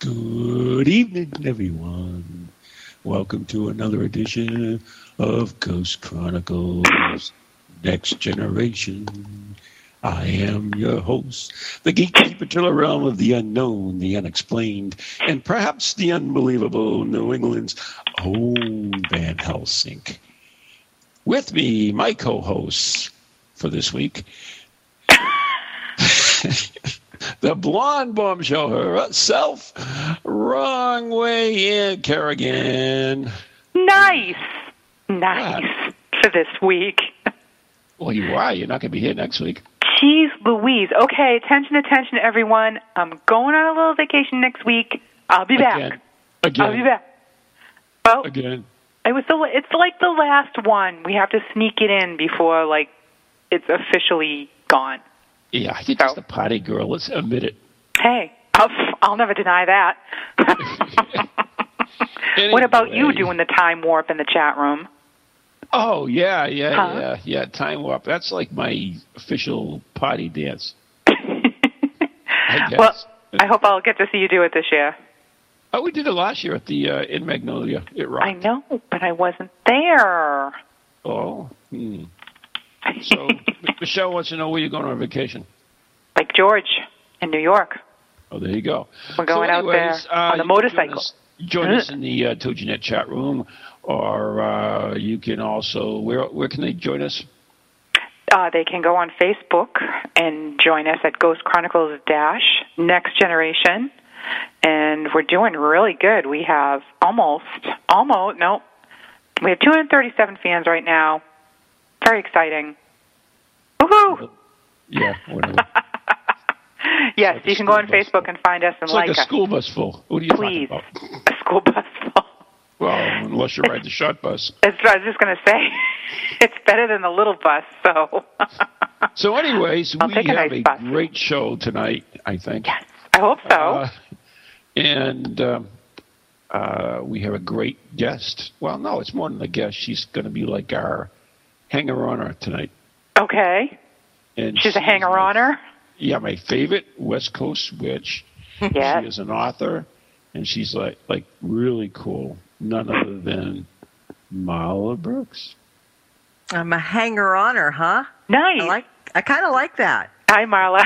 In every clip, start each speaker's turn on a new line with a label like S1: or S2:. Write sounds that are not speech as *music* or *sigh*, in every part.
S1: Good evening, everyone. Welcome to another edition of Ghost Chronicles Next Generation. I am your host, the gatekeeper to the realm of the unknown, the unexplained, and perhaps the unbelievable New England's own Van Helsing. With me, my co hosts for this week, *laughs* *laughs* the blonde bombshell herself, wrong way in, Kerrigan.
S2: Nice. Nice ah. for this week.
S1: Well, you are. You're not going to be here next week.
S2: Jeez Louise. Okay, attention, attention, everyone. I'm going on a little vacation next week. I'll be back.
S1: Again. Again.
S2: I'll be back. Well,
S1: Again.
S2: it was the it's like the last one. We have to sneak it in before like it's officially gone.
S1: Yeah, you're just a party girl. Let's admit it.
S2: Hey, I'll, I'll never deny that. *laughs* what about you doing the time warp in the chat room?
S1: Oh yeah, yeah,
S2: Huh?
S1: yeah, yeah. Time warp. That's like my official party dance. *laughs* I.
S2: Well, I hope I'll get to see you do it this year.
S1: oh, we did it last year at the uh, in Magnolia. It rocked.
S2: I know, but I wasn't there.
S1: Oh. Hmm. So Michelle wants to know where you're going on vacation.
S2: Like George in New York.
S1: Oh, there you go.
S2: We're going
S1: so
S2: out there
S1: anyways, uh,
S2: on the motorcycle.
S1: Join us, join us *laughs* in the uh, TogiNet chat room, or uh, you can also where where can they join us?
S2: Uh, they can go on Facebook and join us at Ghost Chronicles Dash Next Generation, and we're doing really good. We have almost, almost, no, we have 237 fans right now. Very exciting. Woohoo!
S1: Yeah, whatever. *laughs*
S2: Yes,
S1: like
S2: you can go on. Facebook and find us and
S1: It's like
S2: like
S1: a
S2: us.
S1: school bus full. What are you
S2: Please.
S1: talking about? *laughs*
S2: A school bus full.
S1: Well, unless you ride the short bus. *laughs*
S2: It's, I was just going to say, it's better than the little bus. So,
S1: So, anyways,
S2: I'll
S1: we
S2: a
S1: have
S2: nice
S1: a
S2: bus.
S1: great show tonight. I think.
S2: yes, I hope so.
S1: Uh, and um, uh, we have a great guest. Well, no, it's more than a guest. She's going to be like our hanger-oner tonight.
S2: Okay,
S1: And
S2: she's a
S1: my-
S2: hanger-oner.
S1: Yeah, my favorite West Coast witch. *laughs*
S2: Yes.
S1: She is an author, and she's like like really cool. None other than Marla Brooks.
S3: I'm a hanger oner, huh?
S2: Nice.
S3: I like. I kind of like that.
S2: Hi, Marla.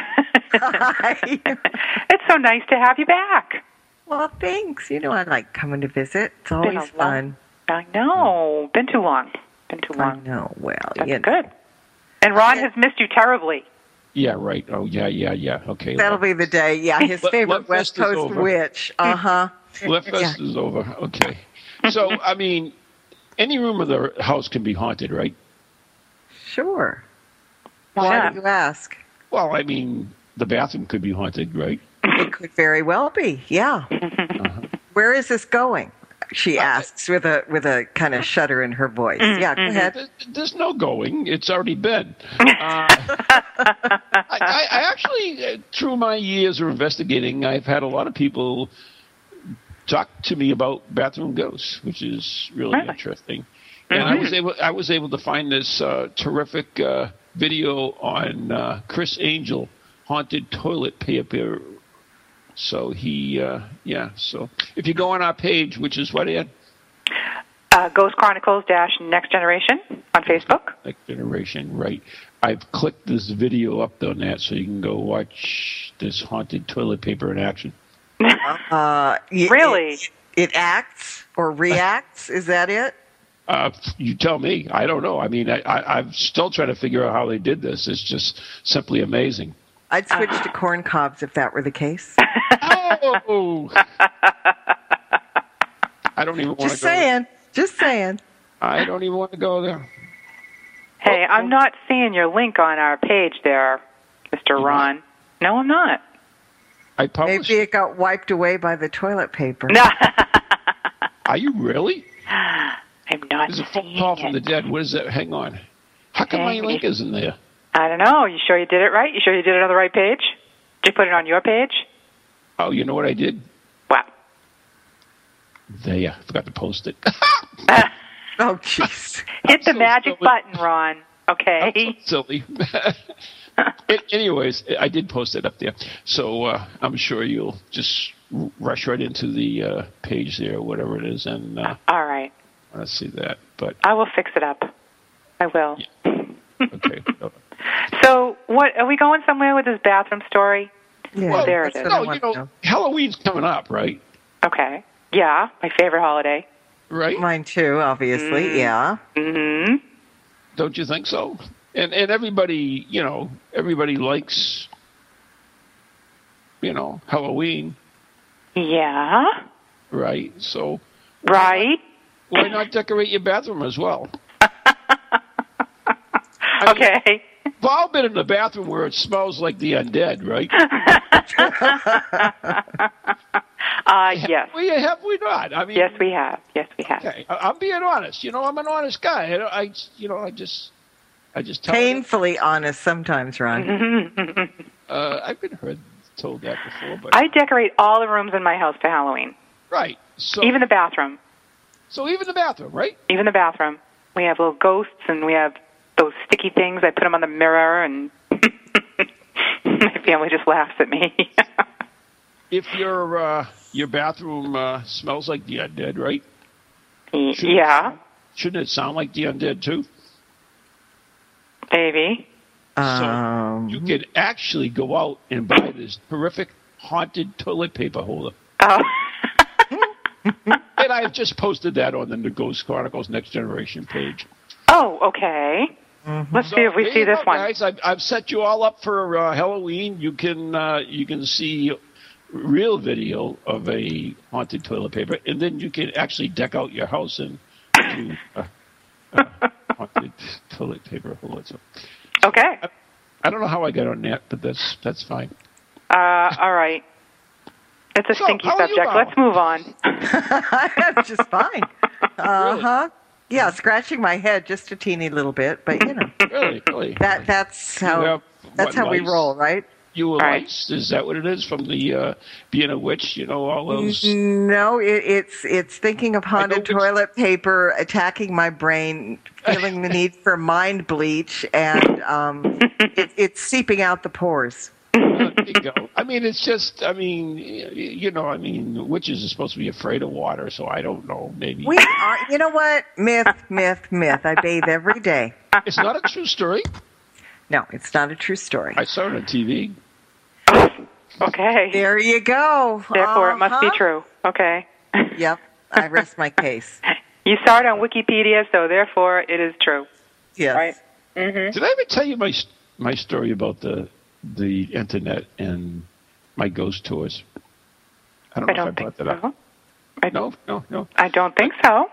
S3: Hi. *laughs*
S2: it's so nice to have you back.
S3: well, thanks. You know, I like coming to visit. It's
S2: Been
S3: always
S2: a long-
S3: fun.
S2: I know. Been too long. Been too long.
S3: I
S2: long.
S3: know. Well,
S2: That's
S3: you know,
S2: good. And Ron has missed you terribly.
S1: Yeah, right. Oh, yeah, yeah, yeah. Okay.
S3: that'll be the day. Yeah, his favorite West Coast witch. Uh huh.
S1: Left Fest *laughs* is over. Okay. So, I mean, any room of the house can be haunted, right?
S3: Sure.
S2: Why
S3: Why
S2: not?
S3: do you ask?
S1: Well, I mean, the bathroom could be haunted, right?
S3: It could very well be. Yeah. *laughs*
S1: Uh-huh.
S3: Where is this going? She asks with a with a kind of shudder in her voice.
S2: Mm,
S3: Yeah, go ahead.
S1: There's no going. It's already been. *laughs* Uh, I, I, I actually, uh, through my years of investigating, I've had a lot of people talk to me about bathroom ghosts, which is really
S2: Really?
S1: interesting. And I was able, I was able to find this uh, terrific uh, video on uh, Criss Angel, haunted toilet paper. So he, uh, yeah. So if you go on our page, which is what Ed?
S2: Uh, Ghost Chronicles dash Next Generation on Facebook.
S1: Next generation, right? I've clicked this video up on that, so you can go watch this haunted toilet paper in action. *laughs*
S3: Uh, y-
S2: Really?
S3: It, it acts or reacts. Is that it?
S1: Uh, you tell me. I don't know. I mean, I, I, I'm still trying to figure out how they did this. It's just simply amazing.
S3: I'd uh. switch to corn cobs if that were the case.
S1: Oh! I don't even want to go.
S3: Just saying. Just saying.
S1: I don't even want to go there.
S2: Hey, oh, I'm oh. not seeing your link on our page there, Mr.
S1: You're
S2: Ron. No, I'm not.
S1: I published.
S3: Maybe it got wiped away by the toilet paper.
S2: No, *laughs*
S1: Are you really?
S2: I'm not
S1: There's a phone
S2: seeing
S1: call from the dead. What is that? Hang on. How come my link isn't there?
S2: I don't know. You sure you did it right? You sure you did it on the right page? Did you put it on your page?
S1: Oh, you know what I did?
S2: Wow.
S1: There, I forgot to post it. *laughs*
S3: Oh, jeez. *laughs*
S2: Hit the
S1: so
S2: magic
S1: silly.
S2: button, Ron. Okay.
S1: silly. *laughs* Anyways, I did post it up there, so uh, I'm sure you'll just rush right into the uh, page there, whatever it is, and uh,
S2: All right.
S1: want to see that. But
S2: I will fix it up. I will.
S1: okay,
S2: So, what are we going somewhere with this bathroom story?
S3: Yeah,
S2: Well, there it
S3: that's
S2: is.
S3: what I
S1: no, you know, Halloween's coming up, right?
S2: Okay. Yeah, my favorite holiday.
S1: Right?
S3: Mine too, obviously.
S2: Mm.
S3: Yeah.
S2: Mhm.
S1: Don't you think so? And and everybody, you know, everybody likes, you know, Halloween,
S2: Yeah.
S1: right? So
S2: Right.
S1: why not decorate your bathroom as well? *laughs* I mean,
S2: Okay.
S1: We've all been in the bathroom where it smells like the undead, right? *laughs*
S2: Uh, yes.
S1: We have we not? I mean,
S2: Yes, we have. Yes, we have.
S1: Okay, I- I'm being honest. You know, I'm an honest guy. I, I you know, I just, I just tell. you.
S3: Painfully honest sometimes, Ron. *laughs*
S1: Uh, I've been heard told that before, but
S2: I decorate all the rooms in my house for Halloween,
S1: right. So
S2: even the bathroom.
S1: so even the bathroom, right?
S2: Even the bathroom. We have little ghosts, and we have those sticky things. I put them on the mirror, and *laughs* my family just laughs at me. *laughs*
S1: If your uh, your bathroom uh, smells like the undead, right?
S2: yeah,
S1: Shouldn't it sound like the undead too?
S2: maybe.
S3: Um,
S1: You could actually go out and buy this terrific haunted toilet paper holder.
S2: Oh. *laughs*
S1: And I have just posted that on the Ghost Chronicles Next Generation page.
S2: oh, okay. Let's see if we
S1: there
S2: see this
S1: go,
S2: one.
S1: Guys, I've, I've set you all up for uh, Halloween. You can uh, you can see real video of a haunted toilet paper, and then you can actually deck out your house and do uh, uh, haunted toilet paper holder. So,
S2: Okay.
S1: I don't know how I got on that, but that's that's fine.
S2: Uh, all right. It's a
S1: So,
S2: stinky
S1: how are you,
S2: subject. Let's move on. *laughs*
S3: I'm just fine. *laughs* Uh huh. Yeah, scratching my head just a teeny little bit, but you know *laughs*
S1: Really, really.
S3: that that's
S1: You
S3: how
S1: have,
S3: that's
S1: what,
S3: how we roll, right?
S1: You were
S2: Right.
S1: lice? Is that what it is from the uh, being a witch? You know all those.
S3: No, it, it's it's thinking of haunted
S1: know which-
S3: toilet paper attacking my brain, feeling the *laughs* need for mind bleach, and um, it, it's seeping out the pores.
S1: There you go. I mean, it's just. I mean, you know. I mean, witches are supposed to be afraid of water, so I don't know. Maybe
S3: We are, you know what? Myth, myth, myth. I bathe every day.
S1: it's not a true story.
S3: No, it's not a true story.
S1: I saw it on TV.
S2: Okay.
S3: There you go.
S2: Therefore, it must be
S3: Uh-huh.
S2: true. Okay.
S3: Yep, I rest my case. *laughs*
S2: You saw it on Wikipedia, so therefore it is true.
S3: Yes.
S2: Right.
S1: Did I ever tell you my my story about the the internet and my ghost tours? I don't
S2: I
S1: know
S2: don't
S1: if I brought that up.
S2: I,
S1: No, no, no.
S2: I don't think so.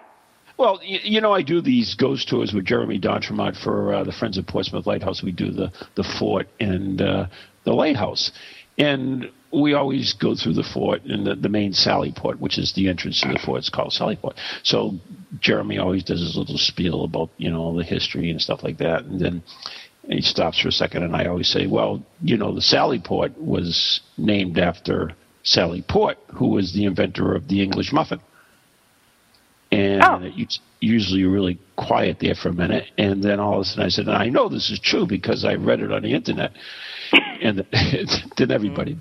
S1: Well, you, you know, I do these ghost tours with Jeremy D'Entremont for uh, the Friends of Portsmouth Lighthouse. We do the the fort and uh, the lighthouse, and we always go through the fort and the, the main Sally Port, which is the entrance to the fort. It's called Sally Port. So Jeremy always does his little spiel about you know the history and stuff like that, and then he stops for a second, and I always say, well, you know, the Sally Port was named after Sally Port, who was the inventor of the English muffin and
S2: Oh.
S1: it's usually really quiet there for a minute, and then all of a sudden I said, "I know this is true because I read it on the internet," and *laughs* then everybody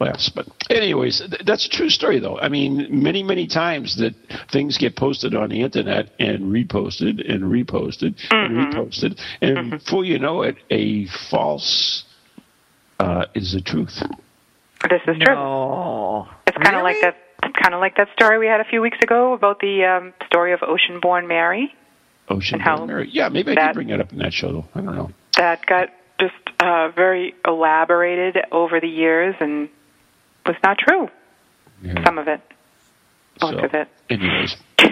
S1: laughs. But anyways, th- that's a true story, though. I mean, many many times that things get posted on the internet and reposted and reposted and reposted, and before you know it, a false uh, is the truth.
S2: This is true.
S3: No.
S2: It's kind of
S3: Really?
S2: like that. Kind of like that story we had a few weeks ago about the um, story of ocean-born Mary.
S1: Ocean
S2: And how
S1: Born Mary. Yeah, maybe I
S2: that-
S1: did bring that up in that show, though. I don't know.
S2: that got just uh, very elaborated over the years and was not true.
S1: Yeah.
S2: Some of it, most
S1: So,
S2: of it.
S1: Anyways. *laughs*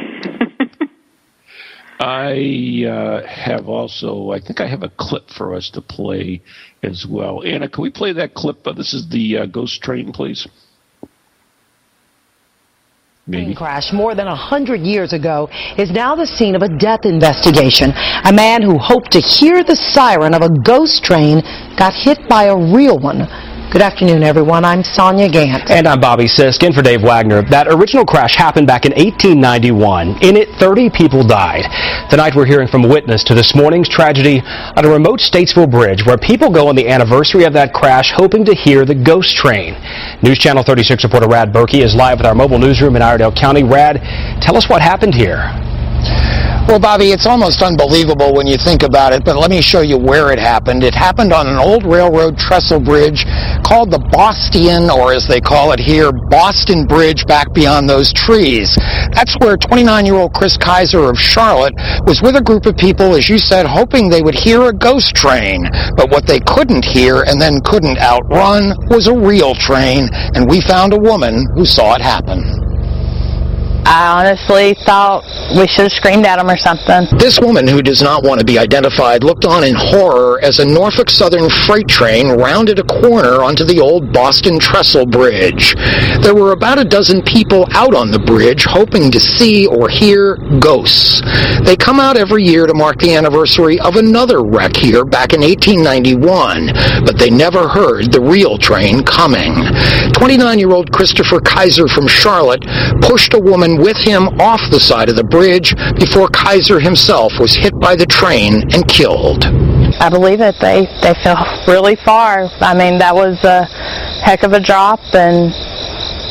S1: I uh, have also, I think I have a clip for us to play as well. Anna, can we play that clip? Uh, this is the uh, Ghost Train, please. Maybe.
S4: crash more than a hundred years ago is now the scene of a death investigation. A man who hoped to hear the siren of a ghost train got hit by a real one. Good afternoon, everyone. I'm Sonja Gantt.
S5: And I'm Bobby Sisk, in for Dave Wagner. That original crash happened back in 1891. In it, 30 people died. Tonight, we're hearing from a witness to this morning's tragedy on a remote Statesville bridge where people go on the anniversary of that crash hoping to hear the ghost train. News Channel 36 reporter Rad Berky is live with our mobile newsroom in Iredell County. Rad, tell us what happened here.
S6: Well, Bobby, it's almost unbelievable when you think about it, but let me show you where it happened. It happened on an old railroad trestle bridge called the Boston, or as they call it here, Boston Bridge back beyond those trees. That's where 29-year-old Chris Kaiser of Charlotte was with a group of people, as you said, hoping they would hear a ghost train. But what they couldn't hear and then couldn't outrun was a real train, and we found a woman who saw it happen.
S7: I honestly thought we should have screamed at him or something.
S6: This woman, who does not want to be identified, looked on in horror as a Norfolk Southern freight train rounded a corner onto the old Boston Trestle Bridge. There were about a dozen people out on the bridge hoping to see or hear ghosts. They come out every year to mark the anniversary of another wreck here back in 1891, but they never heard the real train coming. 29-year-old Christopher Kaiser from Charlotte pushed a woman with him off the side of the bridge before Kaiser himself was hit by the train and killed.
S7: I believe it. They they fell really far. I mean, that was a heck of a drop, and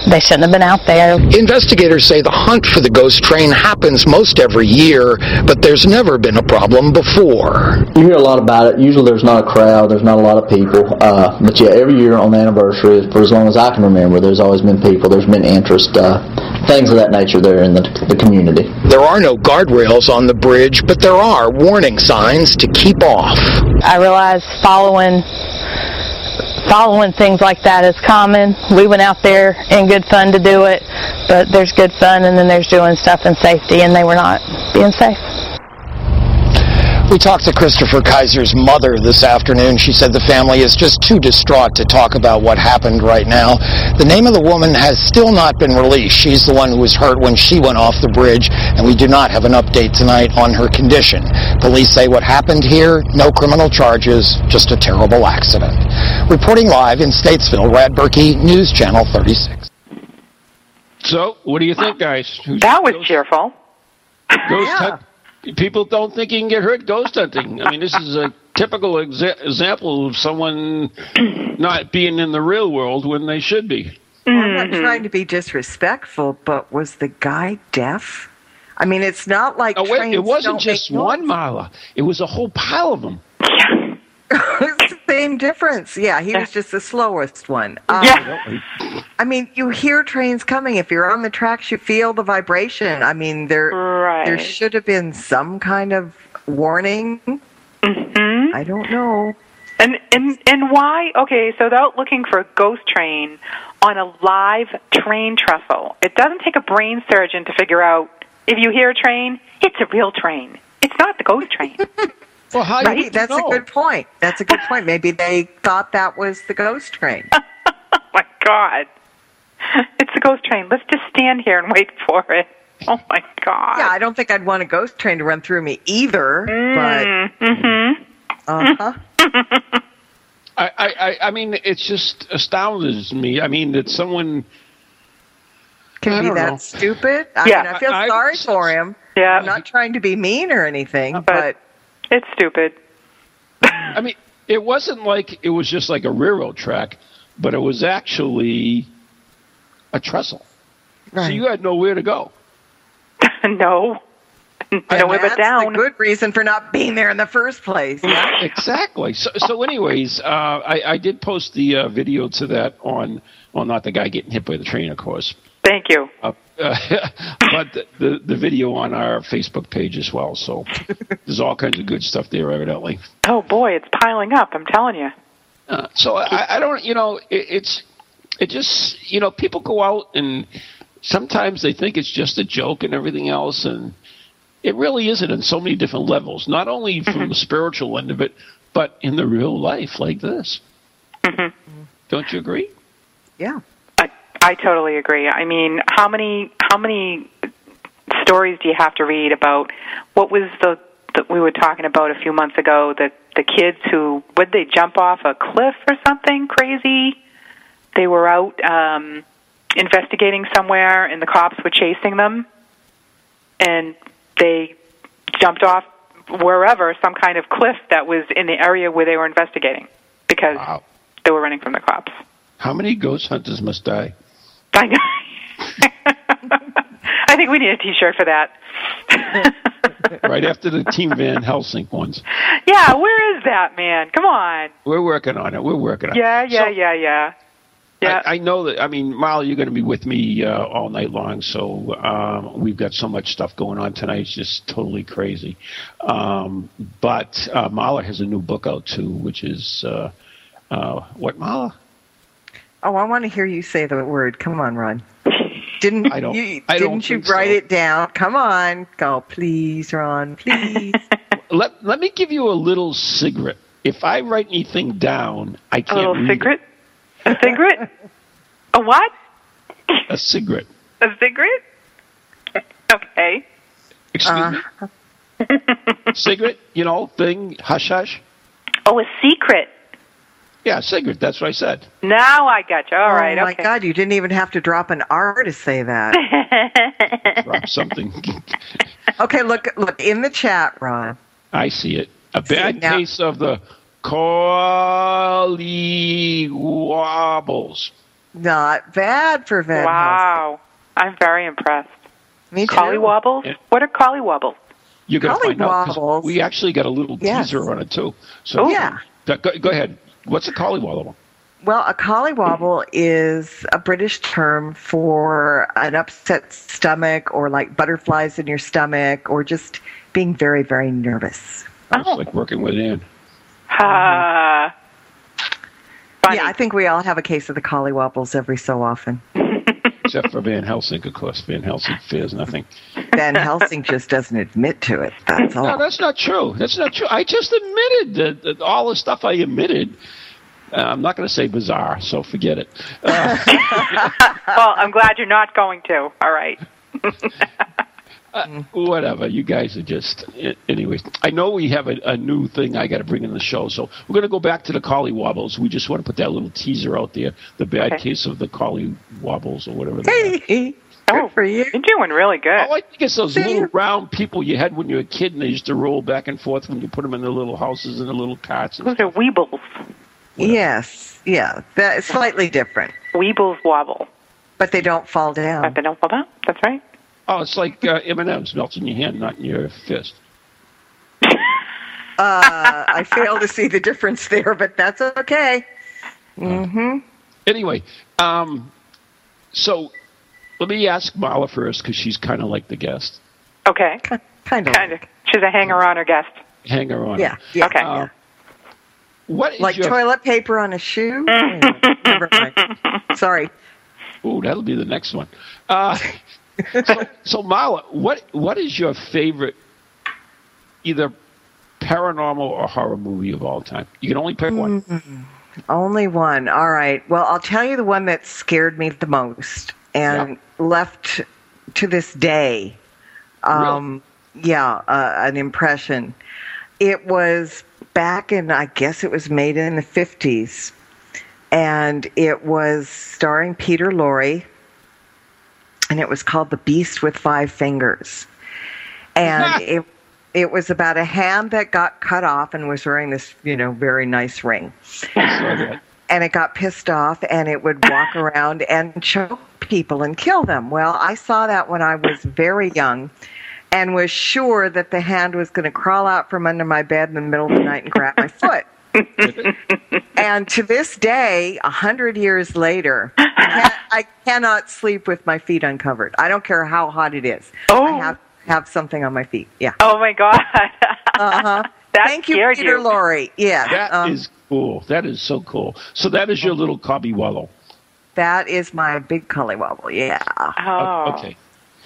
S7: they shouldn't have been out there.
S6: Investigators say the hunt for the ghost train happens most every year, but there's never been a problem before.
S8: You hear a lot about it. Usually there's not a crowd, there's not a lot of people. Uh, but yeah, every year on the anniversary, for as long as I can remember, there's always been people, there's been interest, uh, things of that nature there in the, the community.
S6: There are no guardrails on the bridge, but there are warning signs to keep off.
S7: I realize following following things like that is common. We went out there in good fun to do it, but there's good fun and then there's doing stuff in safety, and they were not being safe.
S6: We talked to Christopher Kaiser's mother this afternoon. She said the family is just too distraught to talk about what happened right now. The name of the woman has still not been released. She's the one who was hurt when she went off the bridge, and we do not have an update tonight on her condition. Police say what happened here, no criminal charges, just a terrible accident. Reporting live in Statesville, Rad Berky, News Channel 36.
S1: So, what do you think, guys? Who's
S2: That was
S1: ghost,
S2: cheerful.
S1: ghost
S3: Yeah.
S1: Hunt? People don't think you can get hurt ghost hunting. I mean, this is a typical exa- example of someone not being in the real world when they should be. Mm-hmm.
S3: I'm not trying to be disrespectful, but was the guy deaf? I mean, it's not like
S1: Oh, wait,
S3: trains
S1: it wasn't
S3: don't
S1: just
S3: make
S1: one
S3: noise.
S1: Marla. It was a whole pile of them. *laughs*
S3: Same difference. Yeah, he was just the slowest one. Um,
S2: Yeah. *laughs*
S3: I mean, you hear trains coming. If you're on the tracks, you feel the vibration. I mean, there
S2: Right.
S3: there should have been some kind of warning.
S2: hmm
S3: I don't know.
S2: And and and why? Okay, so they're looking for a ghost train on a live train trestle. It doesn't take a brain surgeon to figure out if you hear a train, it's a real train. It's not the ghost train. *laughs*
S1: Well, how
S3: Maybe that's a good point. That's a good *laughs* point. Maybe they thought that was the ghost train. *laughs*
S2: oh my god. It's the ghost train. Let's just stand here and wait for it. Oh my god.
S3: Yeah, I don't think I'd want a ghost train to run through me either.
S2: Mm-hmm.
S3: But uh huh.
S1: I, I, I- I mean, it's just astounds me. I mean, that someone. I
S3: Can be that
S1: know.
S3: stupid. I
S2: Yeah.
S3: mean, I feel
S1: I- I-
S3: sorry for him.
S2: Yeah.
S3: I'm not trying to be mean or anything,
S2: But-
S3: but
S2: It's stupid.
S1: I mean, it wasn't like it was just like a railroad track. but it was actually a trestle. So you had nowhere to go. *laughs*
S2: no.
S3: And
S2: Nowhere but
S3: that's
S2: down.
S3: the good reason for not being there in the first place. Yeah.
S1: exactly. So, so anyways, uh, I, I did post the uh, video to that on, well, not the guy getting hit by the train, of course,
S2: Thank you.
S1: uh, but the, the the video on our Facebook page as well. So there's all kinds of good stuff there, evidently.
S2: Oh boy, it's piling up. I'm telling you.
S1: Uh, so I, I don't, you know, it, it's it just, you know, people go out and sometimes they think it's just a joke and everything else, and it really isn't in so many different levels. Not only from the spiritual end of it, but in the real life like this. Don't you agree?
S3: Yeah.
S2: I, totally agree. I mean, how many how many stories do you have to read about what was the that we were talking about a few months ago that the kids who would they jump off a cliff or something crazy? They were out um investigating somewhere and the cops were chasing them and they jumped off wherever some kind of cliff that was in the area where they were investigating because
S1: Wow.
S2: they were running from the cops.
S1: How many ghost hunters must die?
S2: I know. *laughs* I think we need a T-shirt for that. *laughs*
S1: right after the Team Van Helsing ones.
S2: yeah, where is that man? Come on.
S1: We're working on it. We're working on
S2: Yeah,
S1: it.
S2: yeah,
S1: So-
S2: yeah, yeah. Yeah.
S1: I, I know that. I mean, Molly, you're going to be with me uh, all night long, so um, we've got so much stuff going on tonight. It's just totally crazy. Um, but uh, Marla has a new book out too, which is uh, uh, what Marla?
S3: Oh, I want to hear you say the word. Come on, Ron. Didn't
S1: I don't-
S3: you?
S1: I
S3: didn't
S1: don't
S3: you write
S1: so.
S3: it down? Come on, go, please, Ron, please. *laughs*
S1: Let Let me give you a little cigarette. If I write anything down, I can't A
S2: little
S1: read
S2: cigarette? A cigarette? A what?
S1: A cigarette.
S2: A cigarette? Okay.
S1: Excuse
S3: Uh.
S1: me. *laughs* cigarette. You know, thing. Hush, hush.
S2: Oh, a secret.
S1: Yeah, cigarette. That's what I said.
S2: Now I got you. All right.
S3: oh my
S2: okay.
S3: God, you didn't even have to drop an R to say that. *laughs*
S1: Drop something. *laughs*
S3: okay, look, look in the chat, Ron.
S1: I see it. A bad
S3: now-
S1: case of the collywobbles.
S3: Not bad for Van Helsing.
S2: wow. I'm very impressed.
S3: Me too.
S2: Collywobbles?
S1: Yeah.
S2: What are collywobbles?
S1: You're going to find out 'cause
S3: Collywobbles.
S1: we actually got a little
S3: Yes.
S1: teaser on it too. So oh,
S3: Yeah.
S1: Go, go ahead. What's a collywobble?
S3: Well, a collywobble is a British term for an upset stomach or like butterflies in your stomach or just being very, very nervous.
S1: It's like working with Ann.
S2: Ah. funny.
S3: Yeah, I think we all have a case of the collywobbles every so often.
S1: Except for Van Helsing, of course. Van Helsing fears nothing.
S3: Van Helsing just doesn't admit to it. That's all.
S1: No, that's not true. That's not true. I just admitted that, that all the stuff I admitted. Uh, I'm not going to say bizarre, so forget it. Uh, *laughs*
S2: well, I'm glad you're not going to. All right. *laughs*
S1: Uh, whatever. You guys are just. a- Anyways, I know we have a, a new thing I got to bring in the show, so we're going to go back to the collywobbles. We just want to put that little teaser out there. The bad
S2: Okay.
S1: case of the collie wobbles or whatever. they are.
S3: Hey,
S2: Oh,
S3: good for you.
S2: You're doing really good.
S1: Oh, I think it's those
S3: See?
S1: little round people you had when you were a kid, and they used to roll back and forth when you put them in the little houses and the little carts. And
S2: Those are weebles.
S3: Yes, yeah, that's slightly different,
S2: Weebles wobble.
S3: but they don't fall down.
S2: But they don't fall down. That's right.
S1: Oh, it's like uh, M&M's melts in your hand, not in your fist.
S3: Uh, I fail to see the difference there, but that's okay. Mm-hmm.
S1: Anyway, um, so let me ask Marla first because she's kind of like the guest.
S2: Okay.
S3: Kind of.
S2: Kind of. She's a hanger-on
S1: or guest. Hanger-on.
S3: Yeah. yeah
S2: Okay.
S3: yeah.
S1: What is
S3: Like
S1: your?
S3: toilet paper on a shoe? *laughs* Never mind. Sorry.
S1: Ooh, that'll be the next one. Uh, so, so Marla, what what is your favorite, either paranormal or horror movie of all time? You can only pick one.
S3: Only one. All right. Well, I'll tell you the one that scared me the most and left to this day. Um, Yeah, uh, an impression. It was back in, I guess it was made in the 50s. And it was starring Peter Lorre. And it was called The Beast with Five Fingers. And *laughs* it, it was about a hand that got cut off and was wearing this, you know, very nice ring
S1: I saw that.
S3: and it got pissed off and it would walk *laughs* around and choke people and kill them. Well, I saw that when I was very young and was sure that the hand was going to crawl out from under my bed in the middle of the night and grab my *laughs* foot. and to this day, a hundred years later, I, can't, I cannot sleep with my feet uncovered. I don't care how hot it is.
S2: Oh.
S3: I have have something on my feet. Yeah.
S2: Oh my God. *laughs*
S3: Uh-huh. *laughs*
S2: That
S3: Thank you, Peter
S2: you.
S3: Lorre. Yeah.
S1: That is
S3: um,
S1: cool. That is so cool. So that is your little cobby wallow.
S3: that is my big collywobble. Yeah.
S2: Oh,
S1: okay.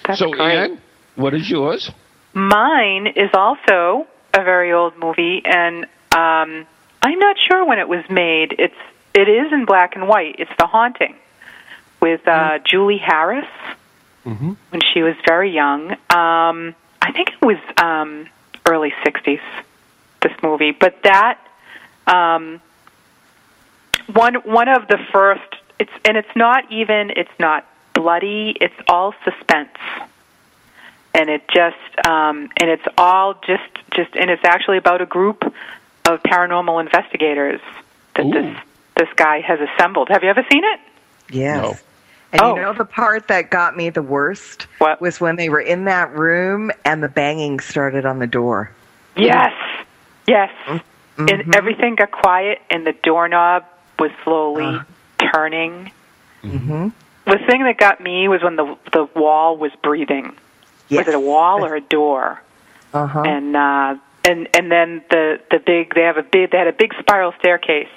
S2: That's
S1: so
S2: great.
S1: Ann, what is yours?
S2: Mine is also a very old movie, and um, I'm not sure when it was made. It's it is in black and white. It's The Haunting with uh, Julie Harris
S1: Mm-hmm.
S2: when she was very young. Um, I think it was um, early '60s. This movie, but that um, one one of the first. It's and it's not even. It's not bloody. It's all suspense and it just um, and it's all just just and it's actually about a group of paranormal investigators that
S1: Ooh.
S2: this this guy has assembled. Have you ever seen it?
S3: Yes. And
S2: Oh.
S3: you know the part that got me the worst
S2: What?
S3: was when they were in that room and the banging started on the door.
S2: Yes, yes.
S3: Mm-hmm.
S2: And everything got quiet, and the doorknob was slowly
S3: Uh-huh.
S2: turning.
S3: Mm-hmm.
S2: The thing that got me was when the the wall was breathing.
S3: Yes.
S2: Was it a wall or a door?
S3: Uh-huh.
S2: and uh and and then the the big they have a big they had a big spiral staircase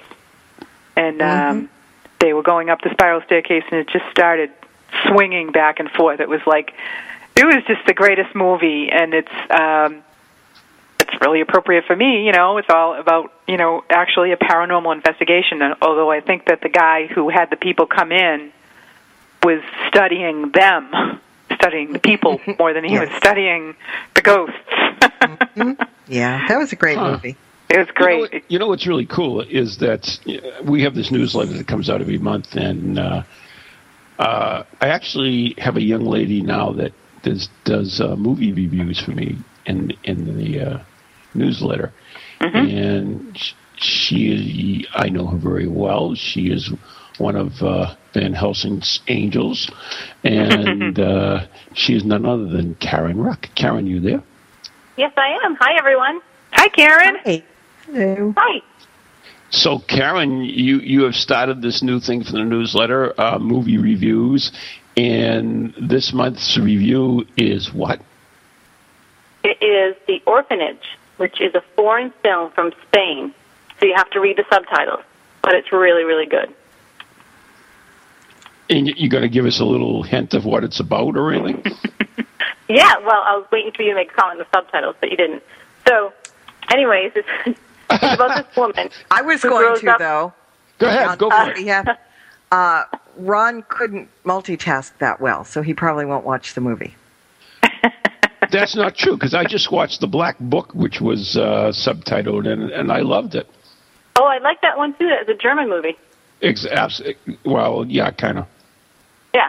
S2: and
S3: Mm-hmm.
S2: um they were going up the spiral staircase and it just started swinging back and forth. It was like it was just the greatest movie and it's um it's really appropriate for me you know it's all about you know actually a paranormal investigation. And although i think that the guy who had the people come in was studying them *laughs* studying the people *laughs* more than he was studying the ghosts. *laughs*
S3: Yeah, that was a great
S1: Huh.
S3: movie.
S2: It was
S1: You know,
S2: great
S1: what- you know what's really cool is that uh, we have this newsletter that comes out every month, and uh, uh, I actually have a young lady now that does does uh, movie reviews for me in in the uh, newsletter, and sh- she I know her very well. She is one of uh, Van Helsing's angels, and *laughs* uh, she is none other than Karen Ruck. Karen, you there?
S9: Yes, I am. Hi, everyone.
S2: hi karen
S3: Hey. Hello.
S9: Hi.
S1: So, Karen, you, you have started this new thing for the newsletter, uh, movie reviews, and this month's review is what?
S9: It is The Orphanage, which is a foreign film from Spain. So you have to read the subtitles, but it's really, really good.
S1: And you- you're going to give us a little hint of what it's about or anything? *laughs*
S9: Yeah, well, I was waiting for you to make a comment in the subtitles, but you didn't. So, anyways, it's, it's about this woman. *laughs*
S3: I was going to
S9: up-
S3: though.
S1: Go ahead, go for it.
S3: Yeah. Uh, Ron couldn't multitask that well, so he probably won't watch the movie. *laughs*
S1: That's not true because I just watched The Black Book, which was uh, subtitled, and, and I loved it.
S9: Oh, I like that one too. It's a German movie.
S1: Ex- abs- well, yeah, kind of.
S9: Yeah.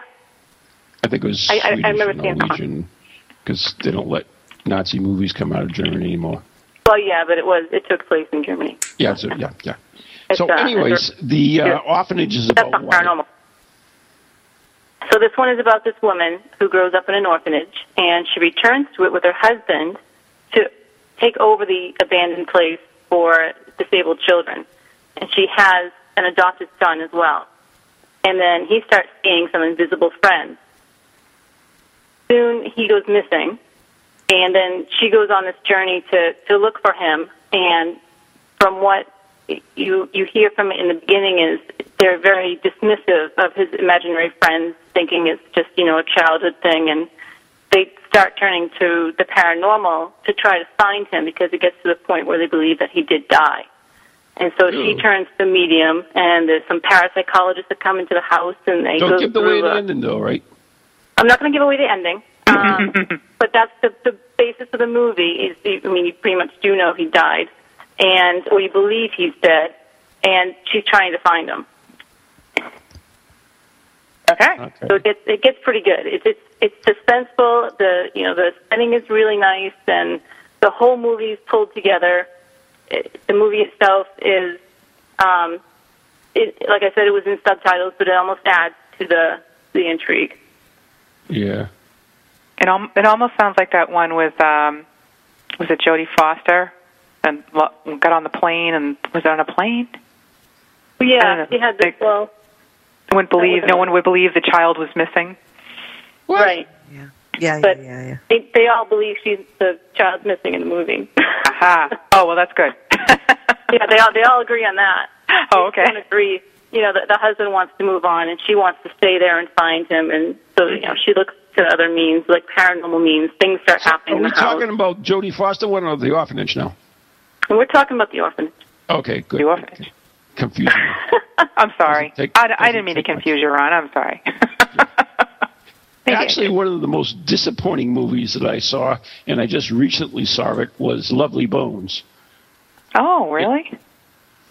S1: I think it was
S9: I- I- I
S1: Swedish
S9: remember
S1: or
S9: seeing that one.
S1: Norwegian because they don't let Nazi movies come out of Germany anymore.
S9: Well, yeah, but it was it took place in Germany.
S1: Yeah, so, yeah, yeah.
S9: It's,
S1: So,
S9: uh,
S1: anyways, the uh, orphanage is
S9: That's
S1: about
S9: not paranormal. So this one is about this woman who grows up in an orphanage, and she returns to it with her husband to take over the abandoned place for disabled children. And she has an adopted son as well. And then he starts seeing some invisible friends. Soon he goes missing, and then she goes on this journey to, to look for him. And from what you you hear from in the beginning is they're very dismissive of his imaginary friends, thinking it's just you know a childhood thing, and they start turning to the paranormal to try to find him because it gets to the point where they believe that he did die. And so she turns to the medium, and there's some parapsychologists that come into the house, and they
S1: Don't
S9: go
S1: give the
S9: through.
S1: way the ending, though, right?
S9: I'm not going to give away the ending, um, *laughs* but that's the, the basis of the movie. Is I mean, you pretty much do know he died, and or you believe he's dead, and she's trying to find him.
S2: okay
S1: Okay.
S9: So it gets it gets pretty good. It's it's it's suspenseful. The you know the setting is really nice, and the whole movie is pulled together. It, the movie itself is um, it, like I said, it was in subtitles, but it almost adds to the the intrigue.
S1: Yeah.
S2: It, al- it almost sounds like that one with um, was it Jodie Foster and lo- got on the plane and was it on a plane?
S9: But
S2: I don't
S9: yeah,
S2: know.
S9: she had the well,
S2: No one believed.
S9: was
S2: No one would believe the child was missing.
S9: right.
S3: Yeah, yeah,
S9: But-
S3: yeah, yeah.
S9: They, they all believe she's the child's missing in the movie.
S2: Aha. *laughs* Oh well, that's good.
S9: yeah, they all they all agree on that.
S2: oh okay.
S9: Don't agree. You know, the, the husband wants to move on, and she wants to stay there and find him, and so you know she looks to other means, like paranormal means. Things start happening
S1: Are we
S9: the house.
S1: talking about Jodie Foster one or the orphanage now?
S9: We're talking about the orphanage.
S1: Okay, good.
S2: The orphanage.
S1: Confusing. *laughs*
S2: I'm sorry.
S1: Take-
S2: I, I didn't mean to
S1: take much.
S2: confuse you, Ron. I'm sorry. *laughs*
S1: Actually, one of the most disappointing movies that I saw, and I just recently saw it, was Lovely Bones.
S2: Oh, really?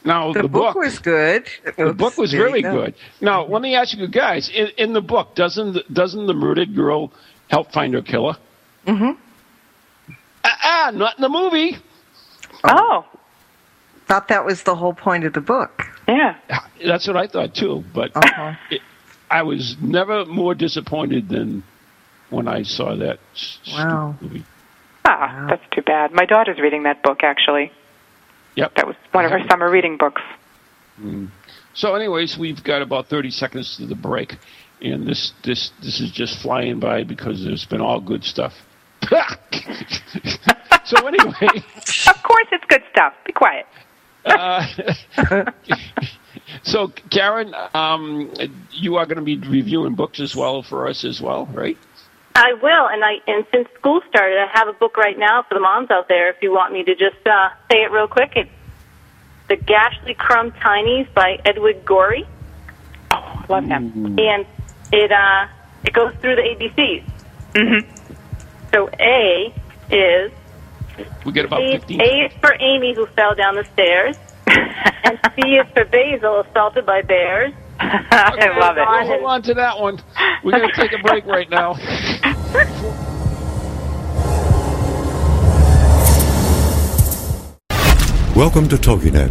S1: Now
S3: The,
S1: the,
S3: book, was good.
S1: the book was
S3: There you
S1: very
S3: go.
S1: good. Now, let me ask you guys: in, in the book, doesn't the, doesn't the murdered girl help find her killer?
S3: Mm-hmm.
S1: Ah, ah, not in the movie.
S2: Oh,
S3: Thought that was the whole point of the book.
S2: yeah.
S1: That's what I thought too. But
S3: Uh-huh.
S1: it, I was never more disappointed than when I saw that s-
S3: Wow.
S1: movie.
S2: Ah, that's too bad. My daughter's reading that book actually.
S1: Yep.
S2: That was one of her summer reading books.
S1: So, anyways, we've got about thirty seconds to the break, and this this this is just flying by because there's been all good stuff. *laughs* so anyway,
S2: Of course, it's good stuff. Be quiet.
S1: uh, *laughs* so Karen, um, you are going to be reviewing books as well for us as well, right?
S9: I will, and I and since school started, I have a book right now for the moms out there. If you want me to just uh, say it real quick, it's the Gashlycrumb Tinies by Edward Gorey,
S2: Oh, I love him.
S9: and it uh, it goes through the ABCs.
S2: Mm-hmm.
S9: So A is
S1: We get about
S9: A,
S1: fifteen.
S9: A is for Amy who fell down the stairs, and B is for Basil assaulted by bears.
S2: I love
S1: We'll
S2: it.
S1: hold on to that one. We're going to take a break right now.
S10: Welcome to TogiNet,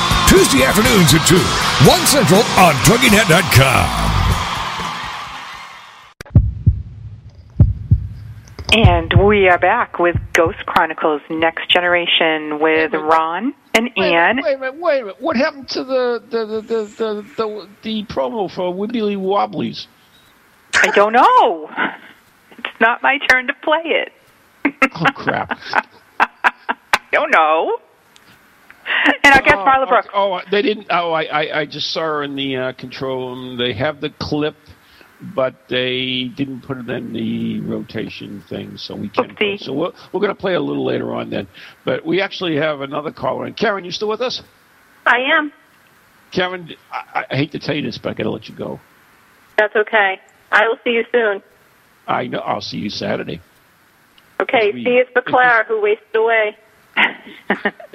S11: Tuesday afternoons at 2, 1 Central on TogiNet.com.
S2: And we are back with Ghost Chronicles Next Generation with Ron and
S1: Wait a minute, wait a minute, wait a minute. What happened to the the the the the, the, the promo for Wibbly Wobblies?
S2: I don't know. It's not my turn to play it.
S1: Oh crap! *laughs*
S2: I don't know. *laughs* And I guess
S1: oh,
S2: Marla Brooks.
S1: Oh, oh, they didn't. Oh, I, I, I just saw her in the uh, control room. They have the clip, but they didn't put it in the rotation thing, so we can't. play. So we're, we're going to play a little later on then. But we actually have another caller. And Karen, you still with us?
S9: I am.
S1: Karen, I, I hate to tell you this, but I got to let you go.
S9: That's okay. I will see you soon.
S1: I know. I'll see you Saturday.
S9: Okay,
S1: We-
S9: C is for Clara who wasted away.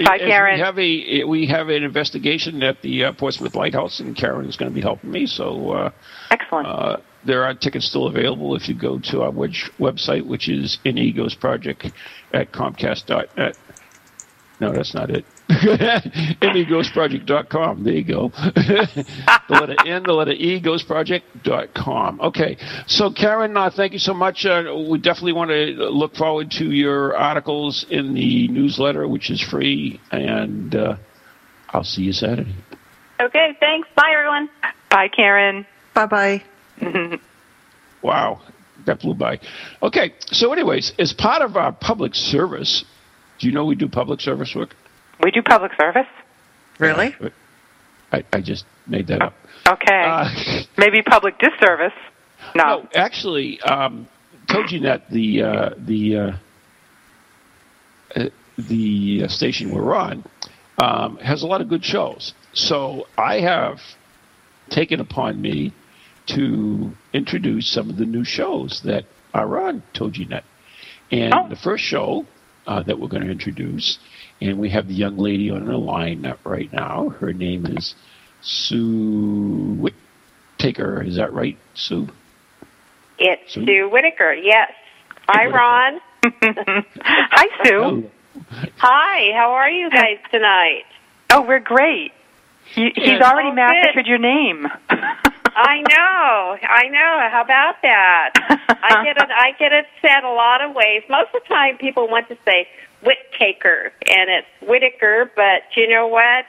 S2: Bye, Karen.
S1: We have a we have an investigation at the uh, Portsmouth Lighthouse, and Karen is going to be helping me. So uh,
S2: excellent.
S1: Uh, there are tickets still available if you go to our which website, which is NE Ghost Project at Comcast.net. No, that's not it. *laughs* NEGhostproject.com. There you go. *laughs* the letter N, the letter E, ghostproject.com. Okay. So, Karen, uh, thank you so much. Uh, we definitely want to look forward to your articles in the newsletter, which is free. And uh, I'll see you Saturday.
S9: Okay, thanks. Bye, everyone.
S2: Bye, Karen.
S3: Bye bye. *laughs*
S1: Wow, that flew by. Okay, so anyways, as part of our public service, do you know we do public service work?
S2: We do public service.
S3: Really?
S1: I, I just made that up.
S2: Okay.
S1: Uh, *laughs*
S2: Maybe public disservice. No.
S1: No, actually, um, TogiNet, the uh, the uh, uh, the uh, station we're on, um, has a lot of good shows. So I have taken upon me to introduce some of the new shows that are on TogiNet. And
S2: Oh.
S1: the first show uh, that we're going to introduce, and we have the young lady on the line right now. Her name is Sue Whittaker. Is that right, Sue?
S12: It's
S1: Sue?
S12: Sue Whitaker. Yes. Hi, Ron. *laughs*
S2: Hi, Sue.
S12: Hi. How are you guys tonight?
S2: Oh, we're great. He, he's
S1: Yeah.
S2: already
S12: Oh,
S2: massacred
S12: good.
S2: your name. *laughs*
S12: I know. I know. How about that? I *laughs* get it. I get it said a lot of ways. Most of the time, people want to say Whittaker, and it's Whitaker. But you know what?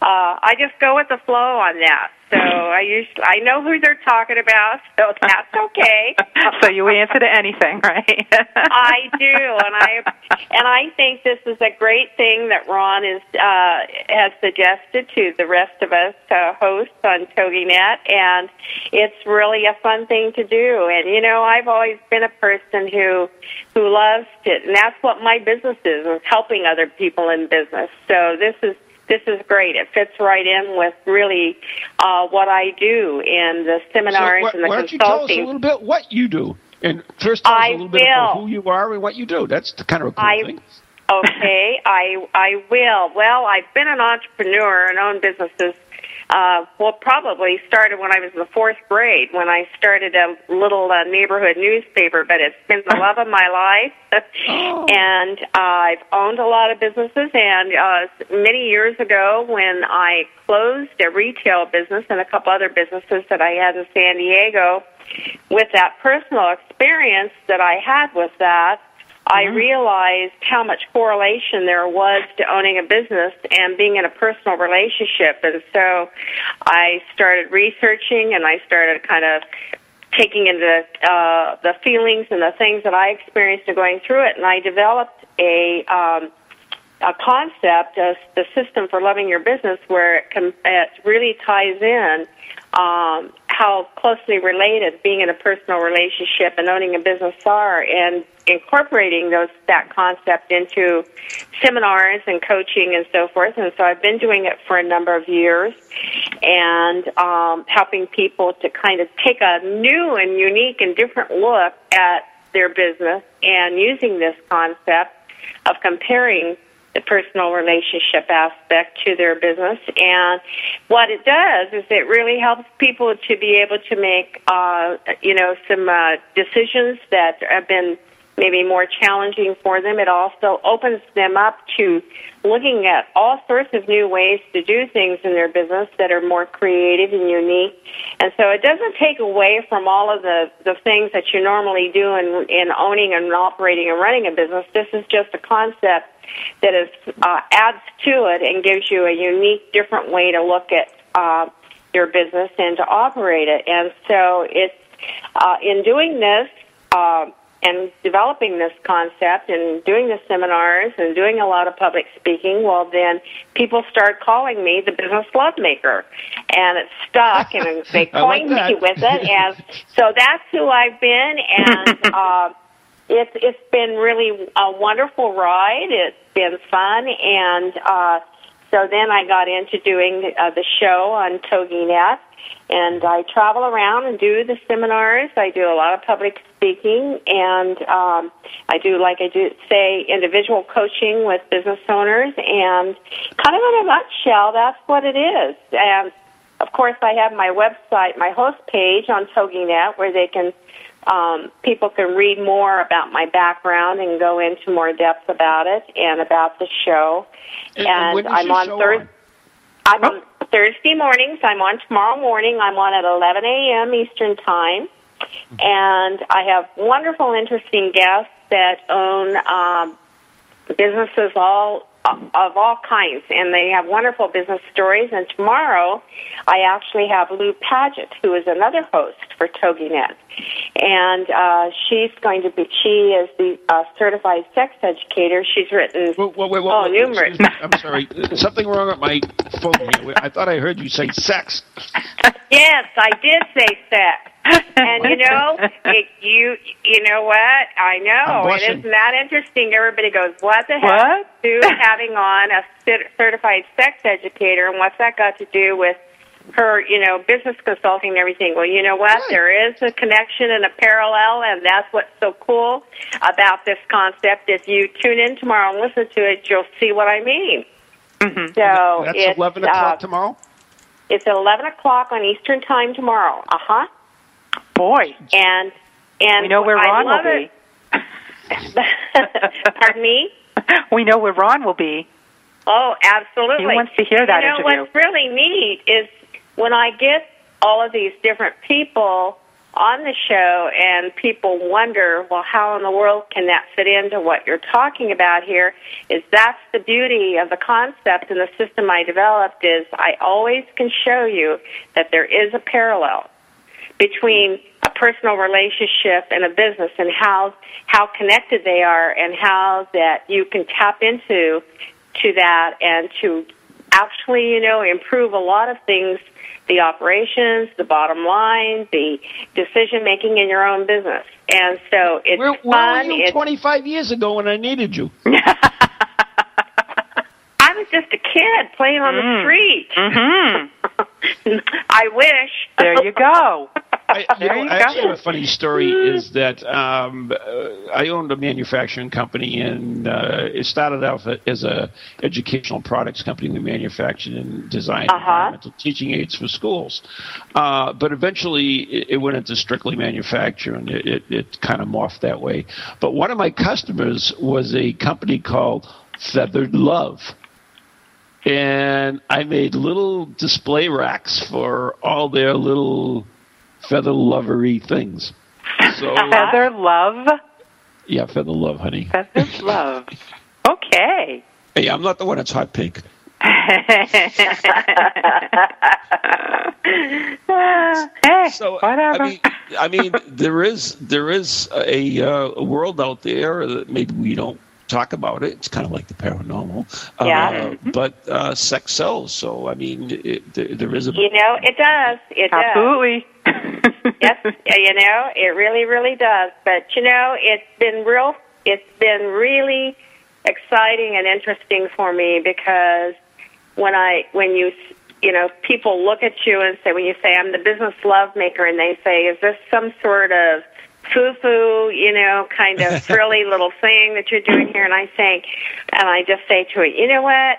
S12: Uh, I just go with the flow on that. So I usually I know who they're talking about, so that's okay. *laughs*
S2: so you answer to anything, right? *laughs*
S12: I do, and I and I think this is a great thing that Ron is uh, has suggested to the rest of us to host on TogiNet, and it's really a fun thing to do. And you know, I've always been a person who who loves it, and that's what my business is: is helping other people in business. So this is this is great. It fits right in with really uh, what I do in the seminars
S1: so, wh-
S12: and the
S1: why don't you tell us a little bit what you do? And first, tell us
S12: I
S1: a little bit about who you are and what you do. That's the kind of a cool
S12: I
S1: thing.
S12: okay, I I will. Well, I've been an entrepreneur and owned businesses. Uh, well, probably started when I was in the fourth grade when I started a little uh, neighborhood newspaper. But it's been the love of my life, *laughs* and uh, I've owned a lot of businesses. And uh, many years ago, when I closed a retail business and a couple other businesses that I had in San Diego, with that personal experience that I had with that, I realized how much correlation there was to owning a business and being in a personal relationship. And so I started researching and I started kind of taking into uh, the feelings and the things that I experienced and going through it. And I developed a um, a concept, a, the system for loving your business, where it, can, it really ties in um, how closely related being in a personal relationship and owning a business are, and incorporating those that concept into seminars and coaching and so forth. And so I've been doing it for a number of years, and um, helping people to kind of take a new and unique and different look at their business and using this concept of comparing the personal relationship aspect to their business. And what it does is it really helps people to be able to make, uh, you know, some uh, decisions that have been maybe more challenging for them. It also opens them up to looking at all sorts of new ways to do things in their business that are more creative and unique. And so it doesn't take away from all of the, the things that you normally do in, in owning and operating and running a business. This is just a concept that is, uh, adds to it and gives you a unique, different way to look at uh, your business and to operate it. And so it's uh, in doing this. Uh, and developing this concept and doing the seminars and doing a lot of public speaking, well, then people start calling me the business love maker. And it stuck, and *laughs* they
S1: I like
S12: coined me with it. And so that's who I've been. And *laughs* uh, it's, it's been really a wonderful ride. It's been fun. And uh, so then I got into doing uh, the show on TogiNet. And I travel around and do the seminars. I do a lot of public speaking, and um, I do, like I do say, individual coaching with business owners. And kind of in a nutshell, that's what it is. And of course, I have my website, my host page on TogiNet, where they can um, people can read more about my background and go into more depth about it and about the show.
S1: And- and
S12: I'm on Thursday. I'm on Thursday mornings. I'm on tomorrow morning. I'm on at 11 a.m. Eastern Time. And I have wonderful, interesting guests that own um, businesses all of all kinds, and they have wonderful business stories. And tomorrow, I actually have Lou Paget, who is another host for TogiNet, and uh, she's going to be. She is the uh, certified sex educator. She's written oh numerous.
S1: me. *laughs* I'm sorry. Something wrong with my phone here. I thought I heard you say sex.
S12: Yes, I did say sex. And you know, it, you you know what? I know it
S1: blushing.
S12: isn't that interesting. Everybody goes, "What the heck?"
S2: What?
S12: To having on a cert- certified sex educator, and what's that got to do with her, you know, business consulting and everything? Well, you know what? There is a connection and a parallel, and that's what's so cool about this concept. If you tune in tomorrow and listen to it, you'll see what I mean.
S2: Mm-hmm.
S12: So
S1: That's
S12: it's,
S1: 11 o'clock
S12: uh,
S1: tomorrow?
S12: It's at eleven o'clock on Eastern Time tomorrow. Uh huh.
S2: Boy,
S12: And and
S2: we know where Ron will be. *laughs*
S12: Pardon me. *laughs*
S2: We know where Ron will be.
S12: Oh, absolutely.
S2: He wants to hear that
S12: you know,
S2: interview.
S12: What's really neat is when I get all of these different people on the show and people wonder, well, how in the world can that fit into what you're talking about here? Is that's the beauty of the concept and the system I developed is I always can show you that there is a parallel between a personal relationship and a business and how how connected they are and how that you can tap into to that and to actually you know improve a lot of things the operations the bottom line the decision making in your own business and so it's
S1: Where, where
S12: fun
S1: were you
S12: it's
S1: 25 years ago when I needed you? *laughs* *laughs*
S12: I was just a kid playing on the street.
S2: Mm-hmm. *laughs*
S12: I wish.
S2: There you go.
S1: I, you
S2: There
S1: know,
S2: you
S1: I actually
S2: go.
S1: have a funny story. Is that um, uh, I owned a manufacturing company, and uh, it started out as a educational products company. We manufactured and designed
S12: Uh-huh.
S1: environmental teaching aids for schools. Uh, but eventually, it, it went into strictly manufacturing. It, it, it kind of morphed that way. But one of my customers was a company called Feathered Love. And I made little display racks for all their little feather lovery things. So *laughs*
S2: Feather love.
S1: yeah, feather love, honey.
S2: Feather *laughs* love. Okay.
S1: Hey, I'm not the one that's hot pink. *laughs*
S2: hey,
S1: So
S2: whatever.
S1: I mean, I mean, there is there is a, uh, a world out there that maybe we don't talk about it. It's kind of like the paranormal.
S12: Yeah.
S1: Uh, but uh, sex sells, so I mean, it, there, there is a
S12: You know, it does. It does.
S2: Absolutely. *laughs*
S12: yes, you know, it really, really does. But you know, it's been real. It's been really exciting and interesting for me because when I, when you, you know, people look at you and say, when you say I'm the business love maker, and they say, is this some sort of foo-foo, you know, kind of *laughs* frilly little thing that you're doing here? And I say, and I just say to it, you know what?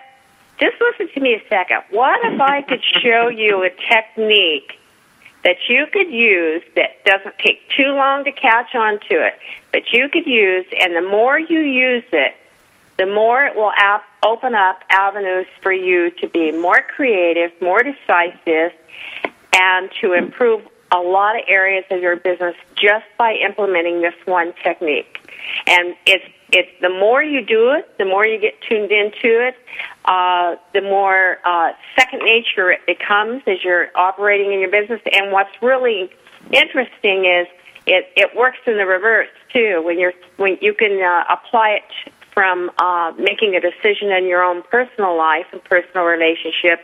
S12: Just listen to me a second. What if I could show you a technique that you could use that doesn't take too long to catch on to it, but you could use, and the more you use it, the more it will ap- open up avenues for you to be more creative, more decisive, and to improve a lot of areas of your business just by implementing this one technique. And it's it's the more you do it, the more you get tuned into it, uh, the more uh, second nature it becomes as you're operating in your business. And what's really interesting is it it works in the reverse too. When you're when you can uh, apply it from uh, making a decision in your own personal life and personal relationships,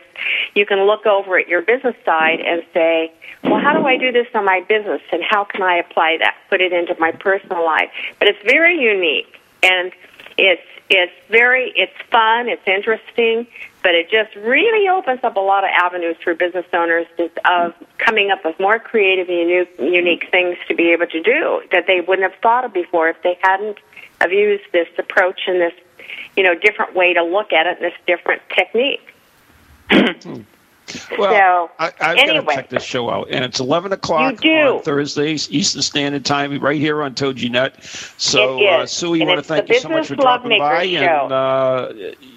S12: you can look over at your business side and say, well, how do I do this on my business and how can I apply that, put it into my personal life? But it's very unique and it's, it's very, it's fun, it's interesting, but it just really opens up a lot of avenues for business owners of coming up with more creative and unique, unique things to be able to do that they wouldn't have thought of before if they hadn't have used this approach and this, you know, different way to look at it and this different technique.
S1: Well,
S12: so,
S1: I, I've
S12: anyway.
S1: got to check this show out, and it's 11 o'clock
S12: do.
S1: on Thursdays, Eastern Standard Time, right here on TogiNet. So, uh. Sue,
S12: you
S1: want to thank you so much for dropping by,
S12: Show.
S1: and uh,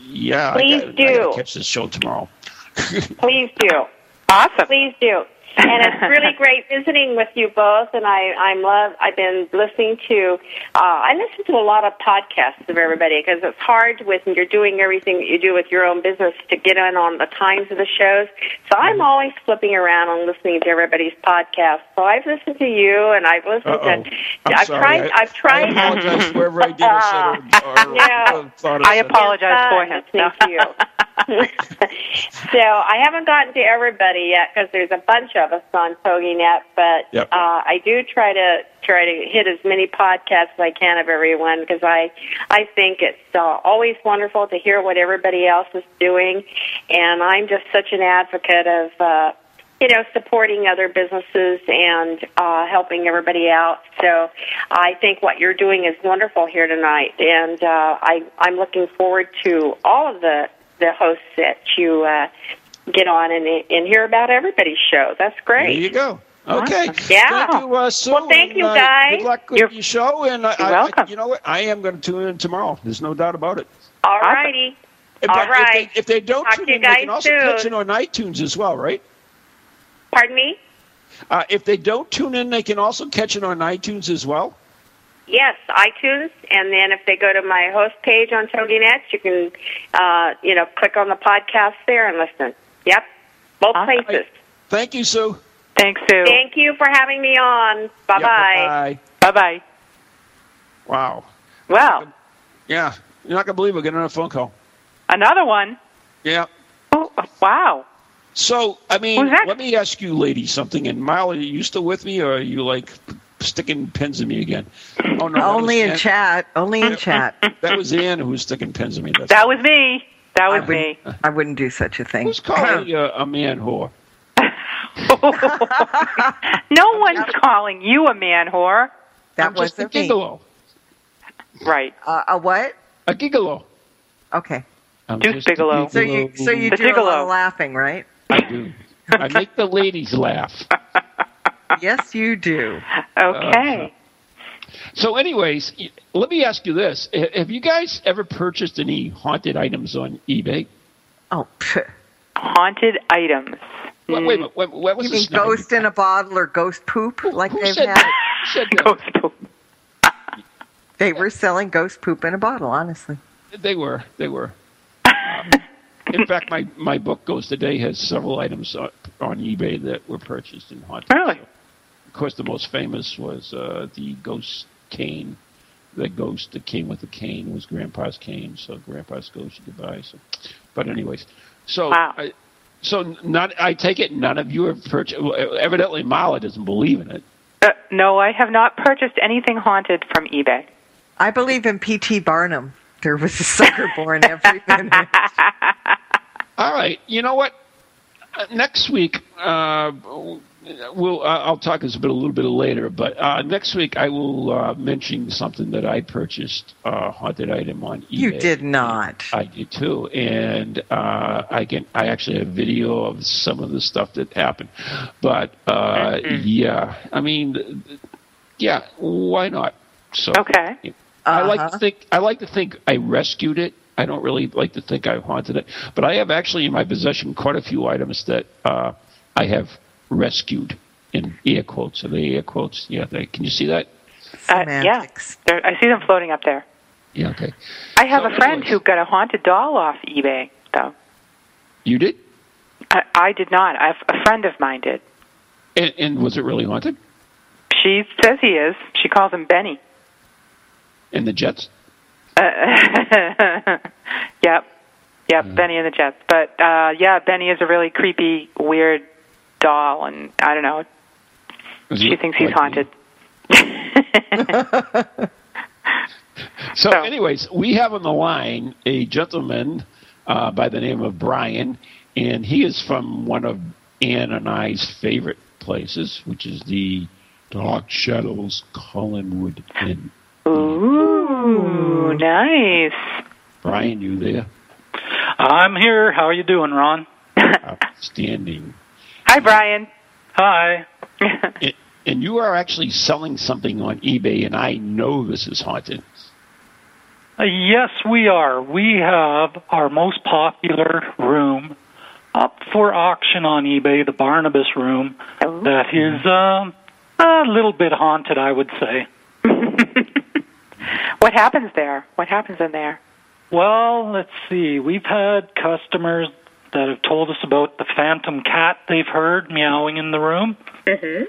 S1: yeah,
S12: Please
S1: I got, I got
S12: do.
S1: to catch this show tomorrow. *laughs*
S12: Please do.
S2: Awesome.
S12: Please do. And it's *laughs* really great visiting with you both. And I, I'm love. I've been listening to. Uh, I listen to a lot of podcasts of everybody because it's hard with when you're doing everything that you do with your own business to get in on the times of the shows. So I'm always flipping around and listening to everybody's podcasts. So I've listened to you, and I've listened
S1: Uh-oh.
S12: to.
S1: I'm
S12: I've
S1: sorry.
S12: tried.
S1: I-
S12: I've tried. *laughs*
S1: I apologize wherever I did or said or, or,
S12: Yeah.
S1: or thought I
S2: I
S1: said.
S2: apologize for him.
S12: listening to you. *laughs* *laughs* so I haven't gotten to everybody yet because there's a bunch of us on TogiNet, but
S1: Yep.
S12: uh, I do try to try to hit as many podcasts as I can of everyone because I I think it's uh, always wonderful to hear what everybody else is doing, and I'm just such an advocate of. Uh, you know, supporting other businesses and uh, helping everybody out. So I think what you're doing is wonderful here tonight, and uh, I, I'm looking forward to all of the the hosts that you uh, get on and, and hear about everybody's show. That's
S1: There
S12: great.
S1: you go. Okay.
S12: Yeah.
S1: Thank you, uh, Sue.
S12: Well, thank
S1: and,
S12: you,
S1: uh,
S12: guys.
S1: Good luck with your show, and I,
S2: You're
S1: I-
S2: welcome.
S1: you know what? I am going to tune in tomorrow. There's no doubt about it.
S12: All righty.
S1: If,
S12: All
S1: if
S12: right.
S1: they, if they don't
S12: Talk
S1: tune
S12: to you
S1: in, they can also
S12: soon.
S1: catch it on iTunes as well, right?
S12: Pardon me?
S1: Uh, if they don't tune in, they can also catch it on iTunes as well.
S12: Yes, iTunes, and then if they go to my host page on TogiNet, you can, uh, you know, click on the podcast there and listen. Yep, both places.
S1: Thank you, Sue.
S2: Thanks, Sue.
S12: Thank you for having me on. Bye bye.
S1: bye.
S2: Bye bye.
S1: Wow.
S2: Well,
S1: Yeah. You're not going to believe we're getting another phone call.
S2: another one.
S1: Yeah.
S2: Oh, wow.
S1: So, I mean, let me ask you ladies something. And Molly, are you still with me, or are you like sticking pins in me again? Oh no,
S3: Only in
S1: Ann-
S3: chat. Only in chat. *laughs*
S1: That was Ann who was sticking pins in me. That's
S2: That was me. That was
S3: would,
S2: me.
S3: I wouldn't do such a thing.
S1: Who's calling *clears throat* you a man whore? *laughs*
S2: No one's calling you a man whore.
S3: That
S1: I'm just a
S3: wasn't me.
S1: gigolo.
S2: Right.
S3: Uh, a what?
S1: A gigolo.
S3: Okay.
S1: I'm
S2: Deuce
S1: just a
S2: Bigelow.
S3: So you so you
S2: The
S3: do a lot
S2: gigolo.
S3: of laughing, right?
S1: I do. I make the ladies laugh. *laughs*
S3: yes, you do. *laughs*
S2: Okay.
S1: So, anyways, let me ask you this: Have you guys ever purchased any haunted items on eBay?
S3: Oh, pff.
S2: Haunted items.
S1: Wait, wait, a minute, wait, what was
S3: you mean
S1: sniper?
S3: ghost in a bottle or ghost poop like
S1: Who
S3: they've
S1: said
S3: had?
S1: that? Said?
S2: Ghost poop. *laughs*
S3: They were selling ghost poop in a bottle, honestly.
S1: They were. They were. Um, *laughs* in fact, my, my book Ghost Today has several items on, on eBay that were purchased in haunted.
S2: Really?
S1: Of course, the most famous was uh, the ghost cane. The ghost that came with the cane was Grandpa's cane, so Grandpa's ghost you could buy. So, but anyways, so
S2: Wow.
S1: I, so not I take it none of you have purchased. Evidently, Marla doesn't believe in it.
S2: Uh, no, I have not purchased anything haunted from eBay.
S3: I believe in P.T. Barnum. There was a sucker born every *laughs* minute.
S1: All right. You know what? Uh, next week, uh, we'll. Uh, I'll talk this a bit a little bit later, but uh, next week I will uh, mention something that I purchased uh, haunted item on eBay.
S3: You did not.
S1: I did too, and uh, I can. I actually have video of some of the stuff that happened, but uh, yeah, I mean, th- th- yeah, why not? So
S2: Okay.
S1: I like to
S3: Uh-huh.
S1: think I like to think I rescued it. I don't really like to think I haunted it, but I have actually in my possession quite a few items that uh, I have rescued in air quotes. Are they air quotes? Yeah. They, can you see that?
S2: Uh, yeah.
S3: Semantics.
S2: There, I see them floating up there.
S1: Yeah. Okay.
S2: I have
S1: So
S2: a friend
S1: anyways.
S2: who got a haunted doll off eBay, though.
S1: You did.
S2: I, I did not. I, a friend of mine did.
S1: And, and was it really haunted?
S2: She says he is. She calls him Benny.
S1: And the Jets?
S2: Uh, *laughs* yep. Yep, Benny and the Jets. But uh yeah, Benny is a really creepy, weird doll and I don't know.
S1: Was
S2: She thinks he's
S1: like-
S2: haunted. *laughs*
S1: So,
S2: So-
S1: anyways, we have on the line a gentleman uh, by the name of Brian, and he is from one of Ann and I's favorite places, which is the Dark Shadows Collinwood Inn.
S2: Ooh, nice.
S1: Brian, you there?
S13: I'm here. How are you doing, Ron?
S1: Outstanding.
S2: Hi Brian.
S13: Hi. *laughs*
S1: And- And you are actually selling something on eBay, and I know this is haunted.
S13: Uh, yes, we are. We have our most popular room up for auction on eBay, the Barnabas room, that is um, a little bit haunted, I would say. *laughs*
S2: What happens there? What happens in there?
S13: Well, let's see. We've had customers that have told us about the phantom cat they've heard meowing in the room.
S2: Mm-hmm.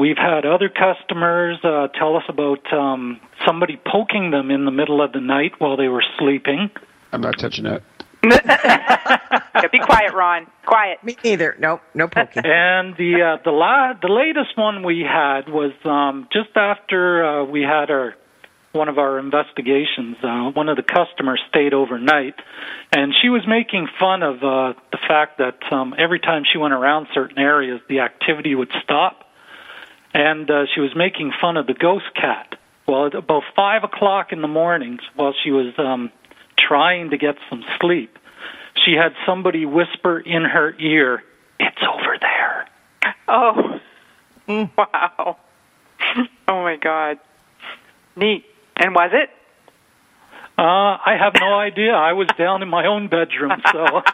S13: We've had other customers uh, tell us about um, somebody poking them in the middle of the night while they were sleeping.
S1: I'm not touching that.
S2: Yeah, *laughs* be quiet, Ron. Quiet.
S3: Me neither. Nope, no poking. *laughs*
S13: And the uh, the la- the latest one we had was um, just after uh, we had our one of our investigations. Uh, one of the customers stayed overnight, and she was making fun of uh, the fact that um, every time she went around certain areas, the activity would stop, and uh, she was making fun of the ghost cat. Well, at about five o'clock in the mornings, while she was um, trying to get some sleep, she had somebody whisper in her ear, "It's over there."
S2: Oh, *laughs* wow. *laughs* Oh my God. Neat. And was it?
S13: Uh, I have no *laughs* idea. I was down in my own bedroom, so. *laughs*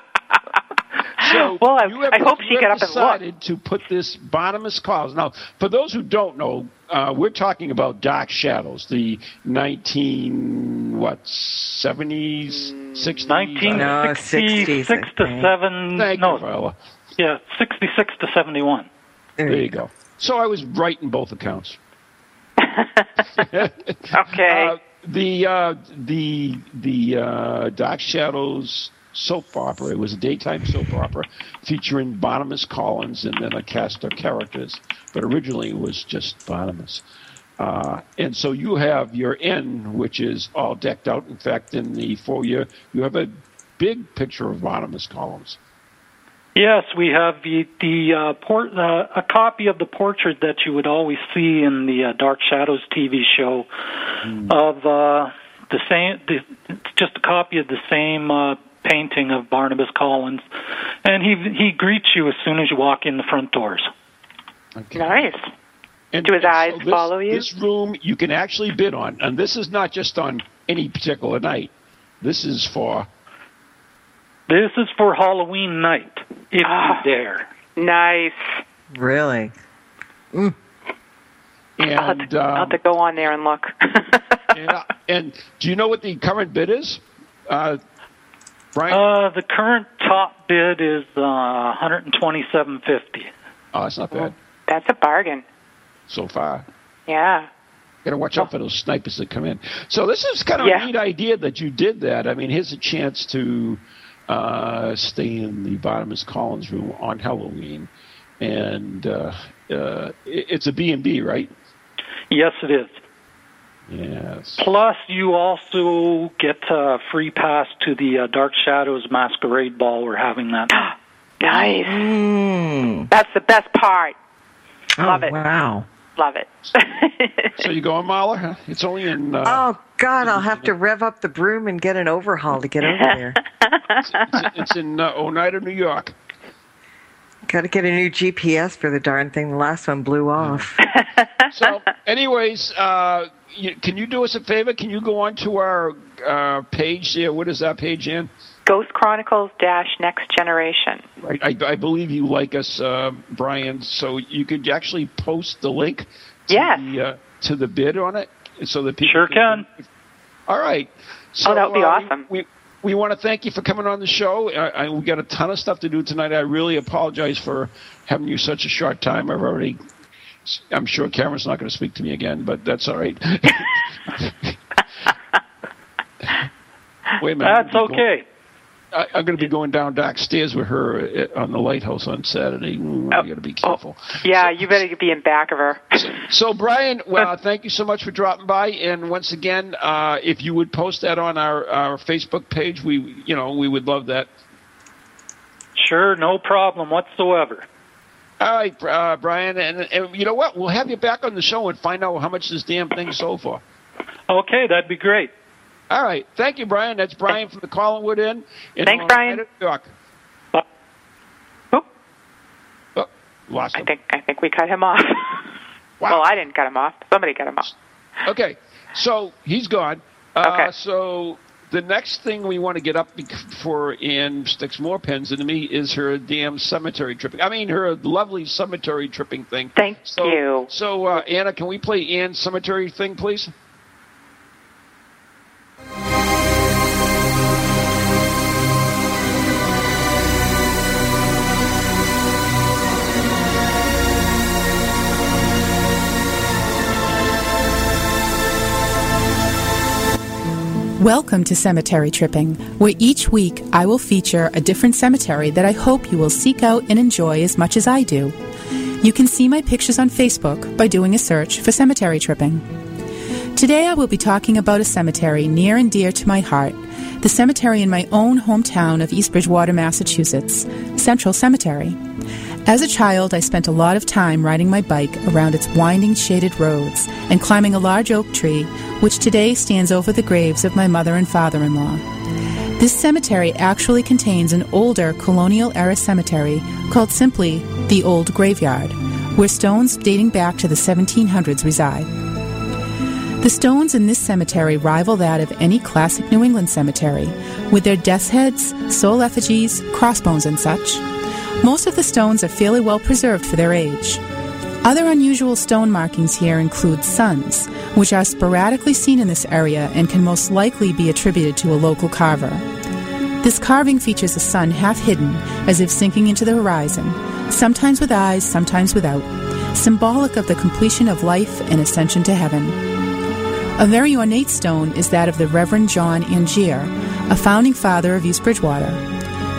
S1: So
S2: well, I,
S1: have,
S2: I hope she
S1: have
S2: got up and looked.
S1: decided to put this Barnabas Collins. Now, for those who don't know, uh, we're talking about Dark Shadows, the 19 what 70s, 60s,
S13: Nineteen
S3: No,
S13: sixty
S3: 60s,
S13: six
S3: I
S13: to
S3: think.
S13: seven.
S1: Thank
S13: no,
S1: you, Viola.
S13: yeah, sixty-six to seventy-one.
S1: There you go. So I was right in both accounts. *laughs*
S2: Okay.
S1: Uh, the uh, the the uh, Dark Shadows soap opera. It was a daytime soap opera featuring Barnabas Collins and then a cast of characters. But originally it was just Barnabas. Uh, and so you have your inn, which is all decked out. In fact, in the foyer, you have a big picture of Barnabas Collins.
S13: Yes, we have the the uh, port, uh, a copy of the portrait that you would always see in the uh, Dark Shadows TV show of uh, the same. The, it's just a copy of the same uh, painting of Barnabas Collins, and he he greets you as soon as you walk in the front doors.
S2: nice.
S1: And,
S2: Do his
S1: and
S2: eyes
S1: so this,
S2: follow you?
S1: This room you can actually bid on, and this is not just on any particular night. This is for
S13: This is for Halloween night, if
S2: Ah.
S13: you dare.
S2: Nice.
S3: Really?
S1: and
S2: I'll have, to, I'll have
S1: um,
S2: to go on there and look. *laughs*
S1: yeah, and do you know what the current bid is, uh, Brian?
S13: Uh, the current top bid is uh, one hundred and twenty-seven fifty.
S1: oh, it's not bad
S2: That's a bargain.
S1: so far.
S2: Yeah.
S1: Got to watch out for those snipers that come in. So this is kind of
S2: Yeah.
S1: a neat idea that you did that. I mean, here's a chance to uh, stay in the Barnabas Collins room on Halloween, and uh, uh, it- it's a B and B, right?
S13: Yes, it is.
S1: Yes.
S13: Plus, you also get a free pass to the uh, Dark Shadows Masquerade Ball we're having that. *gasps*
S2: Nice.
S3: Mm.
S2: That's the best part.
S3: Oh,
S2: Love it.
S3: Wow.
S2: Love it.
S1: So you going, Marla? Huh? It's only in. Uh,
S3: Oh God, I'll have to rev up the broom and get an overhaul to get over there.
S1: it's, it's in uh, Oneida, New York.
S3: Got to get a new GPS for the darn thing. The last one blew off. *laughs*
S1: So, anyways, uh, you, can you do us a favor? Can you go on to our uh, page there? What is that page in?
S2: Ghost Chronicles dash Next Generation.
S1: Right. I, I believe you like us, uh, Brian. So you could actually post the link to
S2: Yes.
S1: the uh, to the bid on it, so that people
S13: Sure can.
S1: All right. So,
S2: Oh, that would be
S1: uh,
S2: awesome.
S1: We we want to thank you for coming on the show. I, I, we got a ton of stuff to do tonight. I really apologize for having you such a short time. I've already. I'm sure Cameron's not going to speak to me again, but that's all right. *laughs* Wait a minute.
S13: That's okay.
S1: I, I'm going to be going down downstairs with her uh, on the lighthouse on Saturday. Mm, I got to be careful.
S2: Yeah, you better be in back of her.
S1: So, Brian, well, *laughs* thank you so much for dropping by. And once again, uh, if you would post that on our, our Facebook page, we you know we would love that.
S13: Sure, no problem whatsoever.
S1: All right, uh, Brian, and, and you know what? We'll have you back on the show and find out how much this damn thing sold for.
S13: Okay, that'd be great.
S1: All right, thank you, Brian. That's Brian from the Collinwood Inn. in
S2: Thanks, Brian.
S1: New York.
S2: Oop.
S1: Oh, lost
S2: I think I think we cut him off.
S1: Wow.
S2: Well, I didn't cut him off. Somebody cut him off.
S1: Okay, so he's gone. Uh,
S2: Okay.
S1: So the next thing we want to get up before Ann sticks more pens into me is her damn cemetery tripping. I mean, her lovely cemetery tripping thing.
S2: Thank
S1: so,
S2: you.
S1: So, uh, Anna, can we play Ann's cemetery thing, please?
S14: Welcome to Cemetery Tripping, where each week I will feature a different cemetery that I hope you will seek out and enjoy as much as I do. You can see my pictures on Facebook by doing a search for Cemetery Tripping. Today I will be talking about a cemetery near and dear to my heart, the cemetery in my own hometown of East Bridgewater, Massachusetts, Central Cemetery. As a child, I spent a lot of time riding my bike around its winding shaded roads and climbing a large oak tree, which today stands over the graves of my mother and father in law. This cemetery actually contains an older colonial era cemetery called simply the Old Graveyard, where stones dating back to the 1700s reside. The stones in this cemetery rival that of any classic New England cemetery, with their death's heads, soul effigies, crossbones, and such. Most of the stones are fairly well preserved for their age. Other unusual stone markings here include suns, which are sporadically seen in this area and can most likely be attributed to a local carver. This carving features a sun half hidden, as if sinking into the horizon, sometimes with eyes, sometimes without, symbolic of the completion of life and ascension to heaven. A very ornate stone is that of the Reverend John Angier, a founding father of East Bridgewater.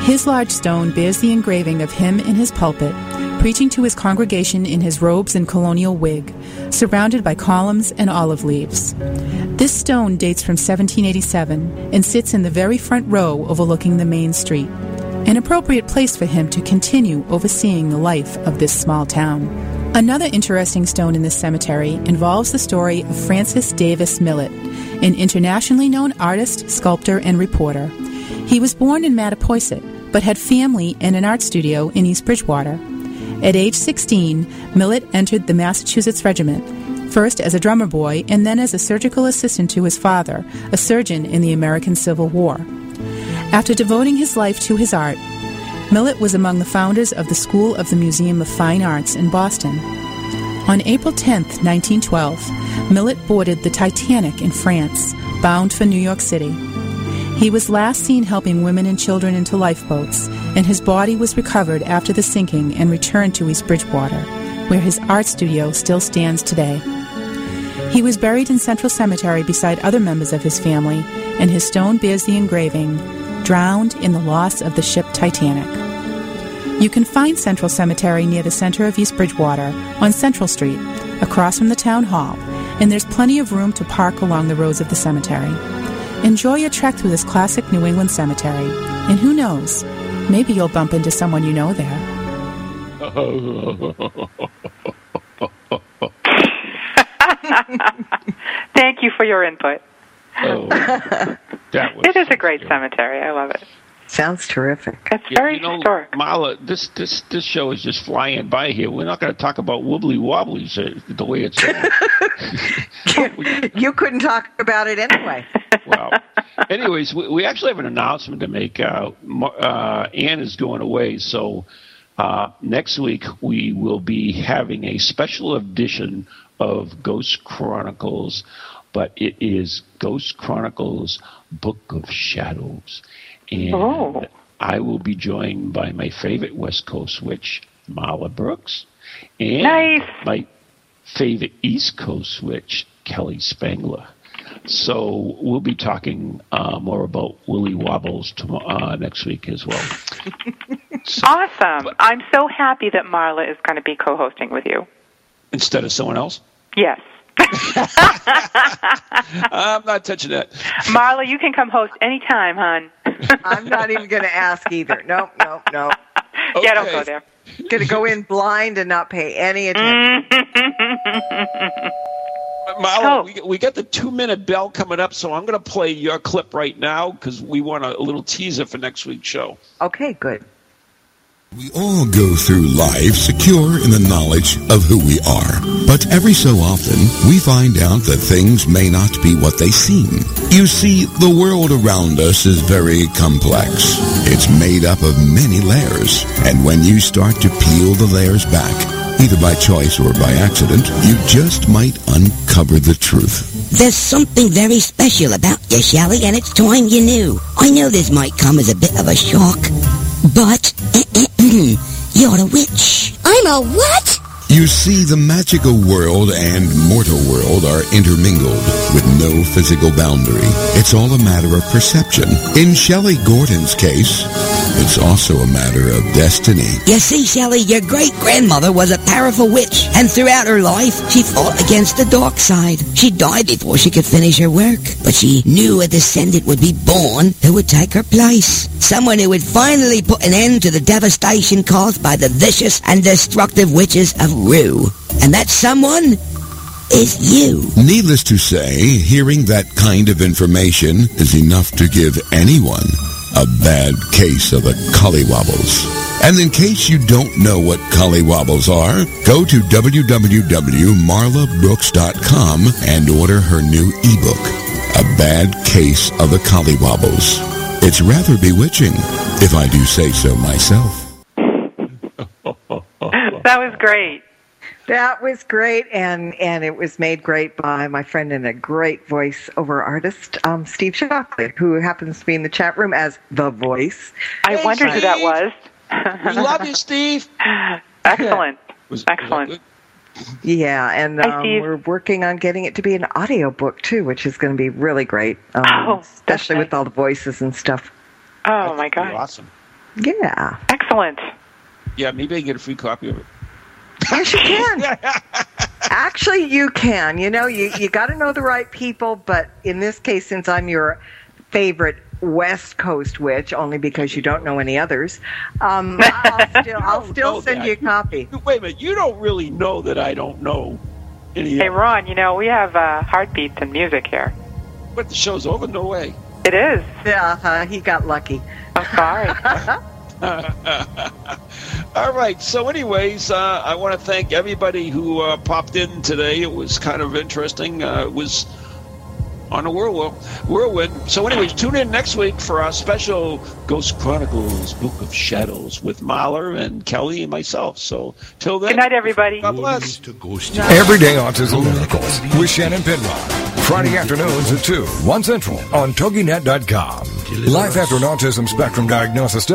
S14: His large stone bears the engraving of him in his pulpit, preaching to his congregation in his robes and colonial wig, surrounded by columns and olive leaves. This stone dates from 1787 and sits in the very front row overlooking the main street, an appropriate place for him to continue overseeing the life of this small town. Another interesting stone in this cemetery involves the story of Francis Davis Millet, an internationally known artist, sculptor, and reporter. He was born in Mattapoisett, but had family and an art studio in East Bridgewater. At age 16, Millet entered the Massachusetts Regiment, first as a drummer boy and then as a surgical assistant to his father, a surgeon in the American Civil War. After devoting his life to his art, Millet was among the founders of the School of the Museum of Fine Arts in Boston. On April 10, 1912, Millet boarded the Titanic in France, bound for New York City. He was last seen helping women and children into lifeboats, and his body was recovered after the sinking and returned to East Bridgewater, where his art studio still stands today. He was buried in Central Cemetery beside other members of his family, and his stone bears the engraving, Drowned in the Loss of the Ship Titanic. You can find Central Cemetery near the center of East Bridgewater on Central Street, across from the town hall, and there's plenty of room to park along the roads of the cemetery. Enjoy a trek through this classic New England cemetery, and who knows, maybe you'll bump into someone you know there. *laughs*
S2: Thank you for your input.
S1: Oh, that *laughs* was
S2: it is a great cemetery. I love it.
S3: Sounds terrific.
S2: It's
S1: Yeah,
S2: very
S1: you know,
S2: historic.
S1: Marla, this this this show is just flying by here. We're not going to talk about wobbly wobblies uh, the way it's. *laughs*
S3: you couldn't talk about it anyway.
S1: Well, anyways, we, we actually have an announcement to make. Uh, uh, Ann is going away, so uh, next week we will be having a special edition of Ghost Chronicles, but it is Ghost Chronicles Book of Shadows. And
S2: Oh.
S1: I will be joined by my favorite West Coast witch, Marla Brooks, and
S2: Nice.
S1: my favorite East Coast witch, Kelly Spangler. So we'll be talking uh, more about Willy Wobbles tomorrow, uh, next week as well. *laughs*
S2: Awesome. I'm so happy that Marla is going to be co-hosting with you.
S1: Instead of someone else?
S2: Yes. *laughs*
S1: I'm not touching that.
S2: Marla, you can come host anytime, hon. *laughs*
S3: I'm not even going to ask either. No, no, nope.
S2: Yeah, don't go there.
S3: Going to go in blind and not pay any attention.
S1: Marla, oh, oh. we, we got the two minute bell coming up, so I'm going to play your clip right now because we want a, a little teaser for next week's show.
S3: Okay, good.
S15: We all go through life secure in the knowledge of who we are. But every so often, we find out that things may not be what they seem. You see, the world around us is very complex. It's made up of many layers. And when you start to peel the layers back, either by choice or by accident, you just might uncover the truth.
S16: There's something very special about you, Shelley, and it's time you knew. I know this might come as a bit of a shock, but *clears throat* you're a witch.
S17: I'm a what?
S15: You see, the magical world and mortal world are intermingled with no physical boundary. It's all a matter of perception. In Shelley Gordon's case, it's also a matter of destiny.
S16: You see, Shelley, your great-grandmother was a powerful witch, and throughout her life, she fought against the dark side. She died before she could finish her work, but she knew a descendant would be born who would take her place. Someone who would finally put an end to the devastation caused by the vicious and destructive witches of Rue. And that someone is you.
S15: Needless to say, hearing that kind of information is enough to give anyone a bad case of the collywobbles. And in case you don't know what collywobbles are, go to www.marlabrooks.com and order her new ebook, A Bad Case of the Collywobbles. It's rather bewitching, if I do say so myself.
S2: That was great.
S3: That was great, and and it was made great by my friend and a great voiceover artist, um, Steve Shockley, who happens to be in the chat room as the voice.
S2: I
S1: Hey,
S2: wondered who that was.
S1: We love you, Steve. *laughs*
S2: Excellent.
S1: Was-
S2: Excellent.
S3: Yeah, and um,
S2: Steve.
S3: we're working on getting it to be an audio book too, which is going to be really great, um,
S2: Oh,
S3: especially
S2: nice.
S3: with all the voices and stuff.
S2: Oh my God.
S1: Awesome.
S3: Yeah,
S2: Excellent.
S1: Yeah, maybe I can get a free copy of it.
S3: Yes, you can. *laughs* Actually, you can. You know, you you got to know the right people, but in this case, since I'm your favorite West Coast witch, only because you don't know any others, um, *laughs* I'll still I'll still send
S1: that.
S3: you a copy.
S1: Wait a minute, you don't really know that I don't know any
S2: Hey Ron, you know we have uh, heartbeats and music here.
S1: But the show's over? No way.
S2: It is.
S3: Yeah, uh, he got lucky.
S2: I'm sorry. *laughs* *laughs*
S1: All right. So, anyways, uh, I want to thank everybody who uh, popped in today. It was kind of interesting. Uh, it was on a whirlwind. whirlwind. So, anyways, tune in next week for our special Ghost Chronicles Book of Shadows with Marla and Kelly and myself. So, till then.
S2: Good night, everybody.
S1: God bless.
S18: Everyday Autism Miracles with Shannon Penrod. Friday afternoons at 2, 1 Central on TogiNet.com. Life after an autism spectrum diagnosis does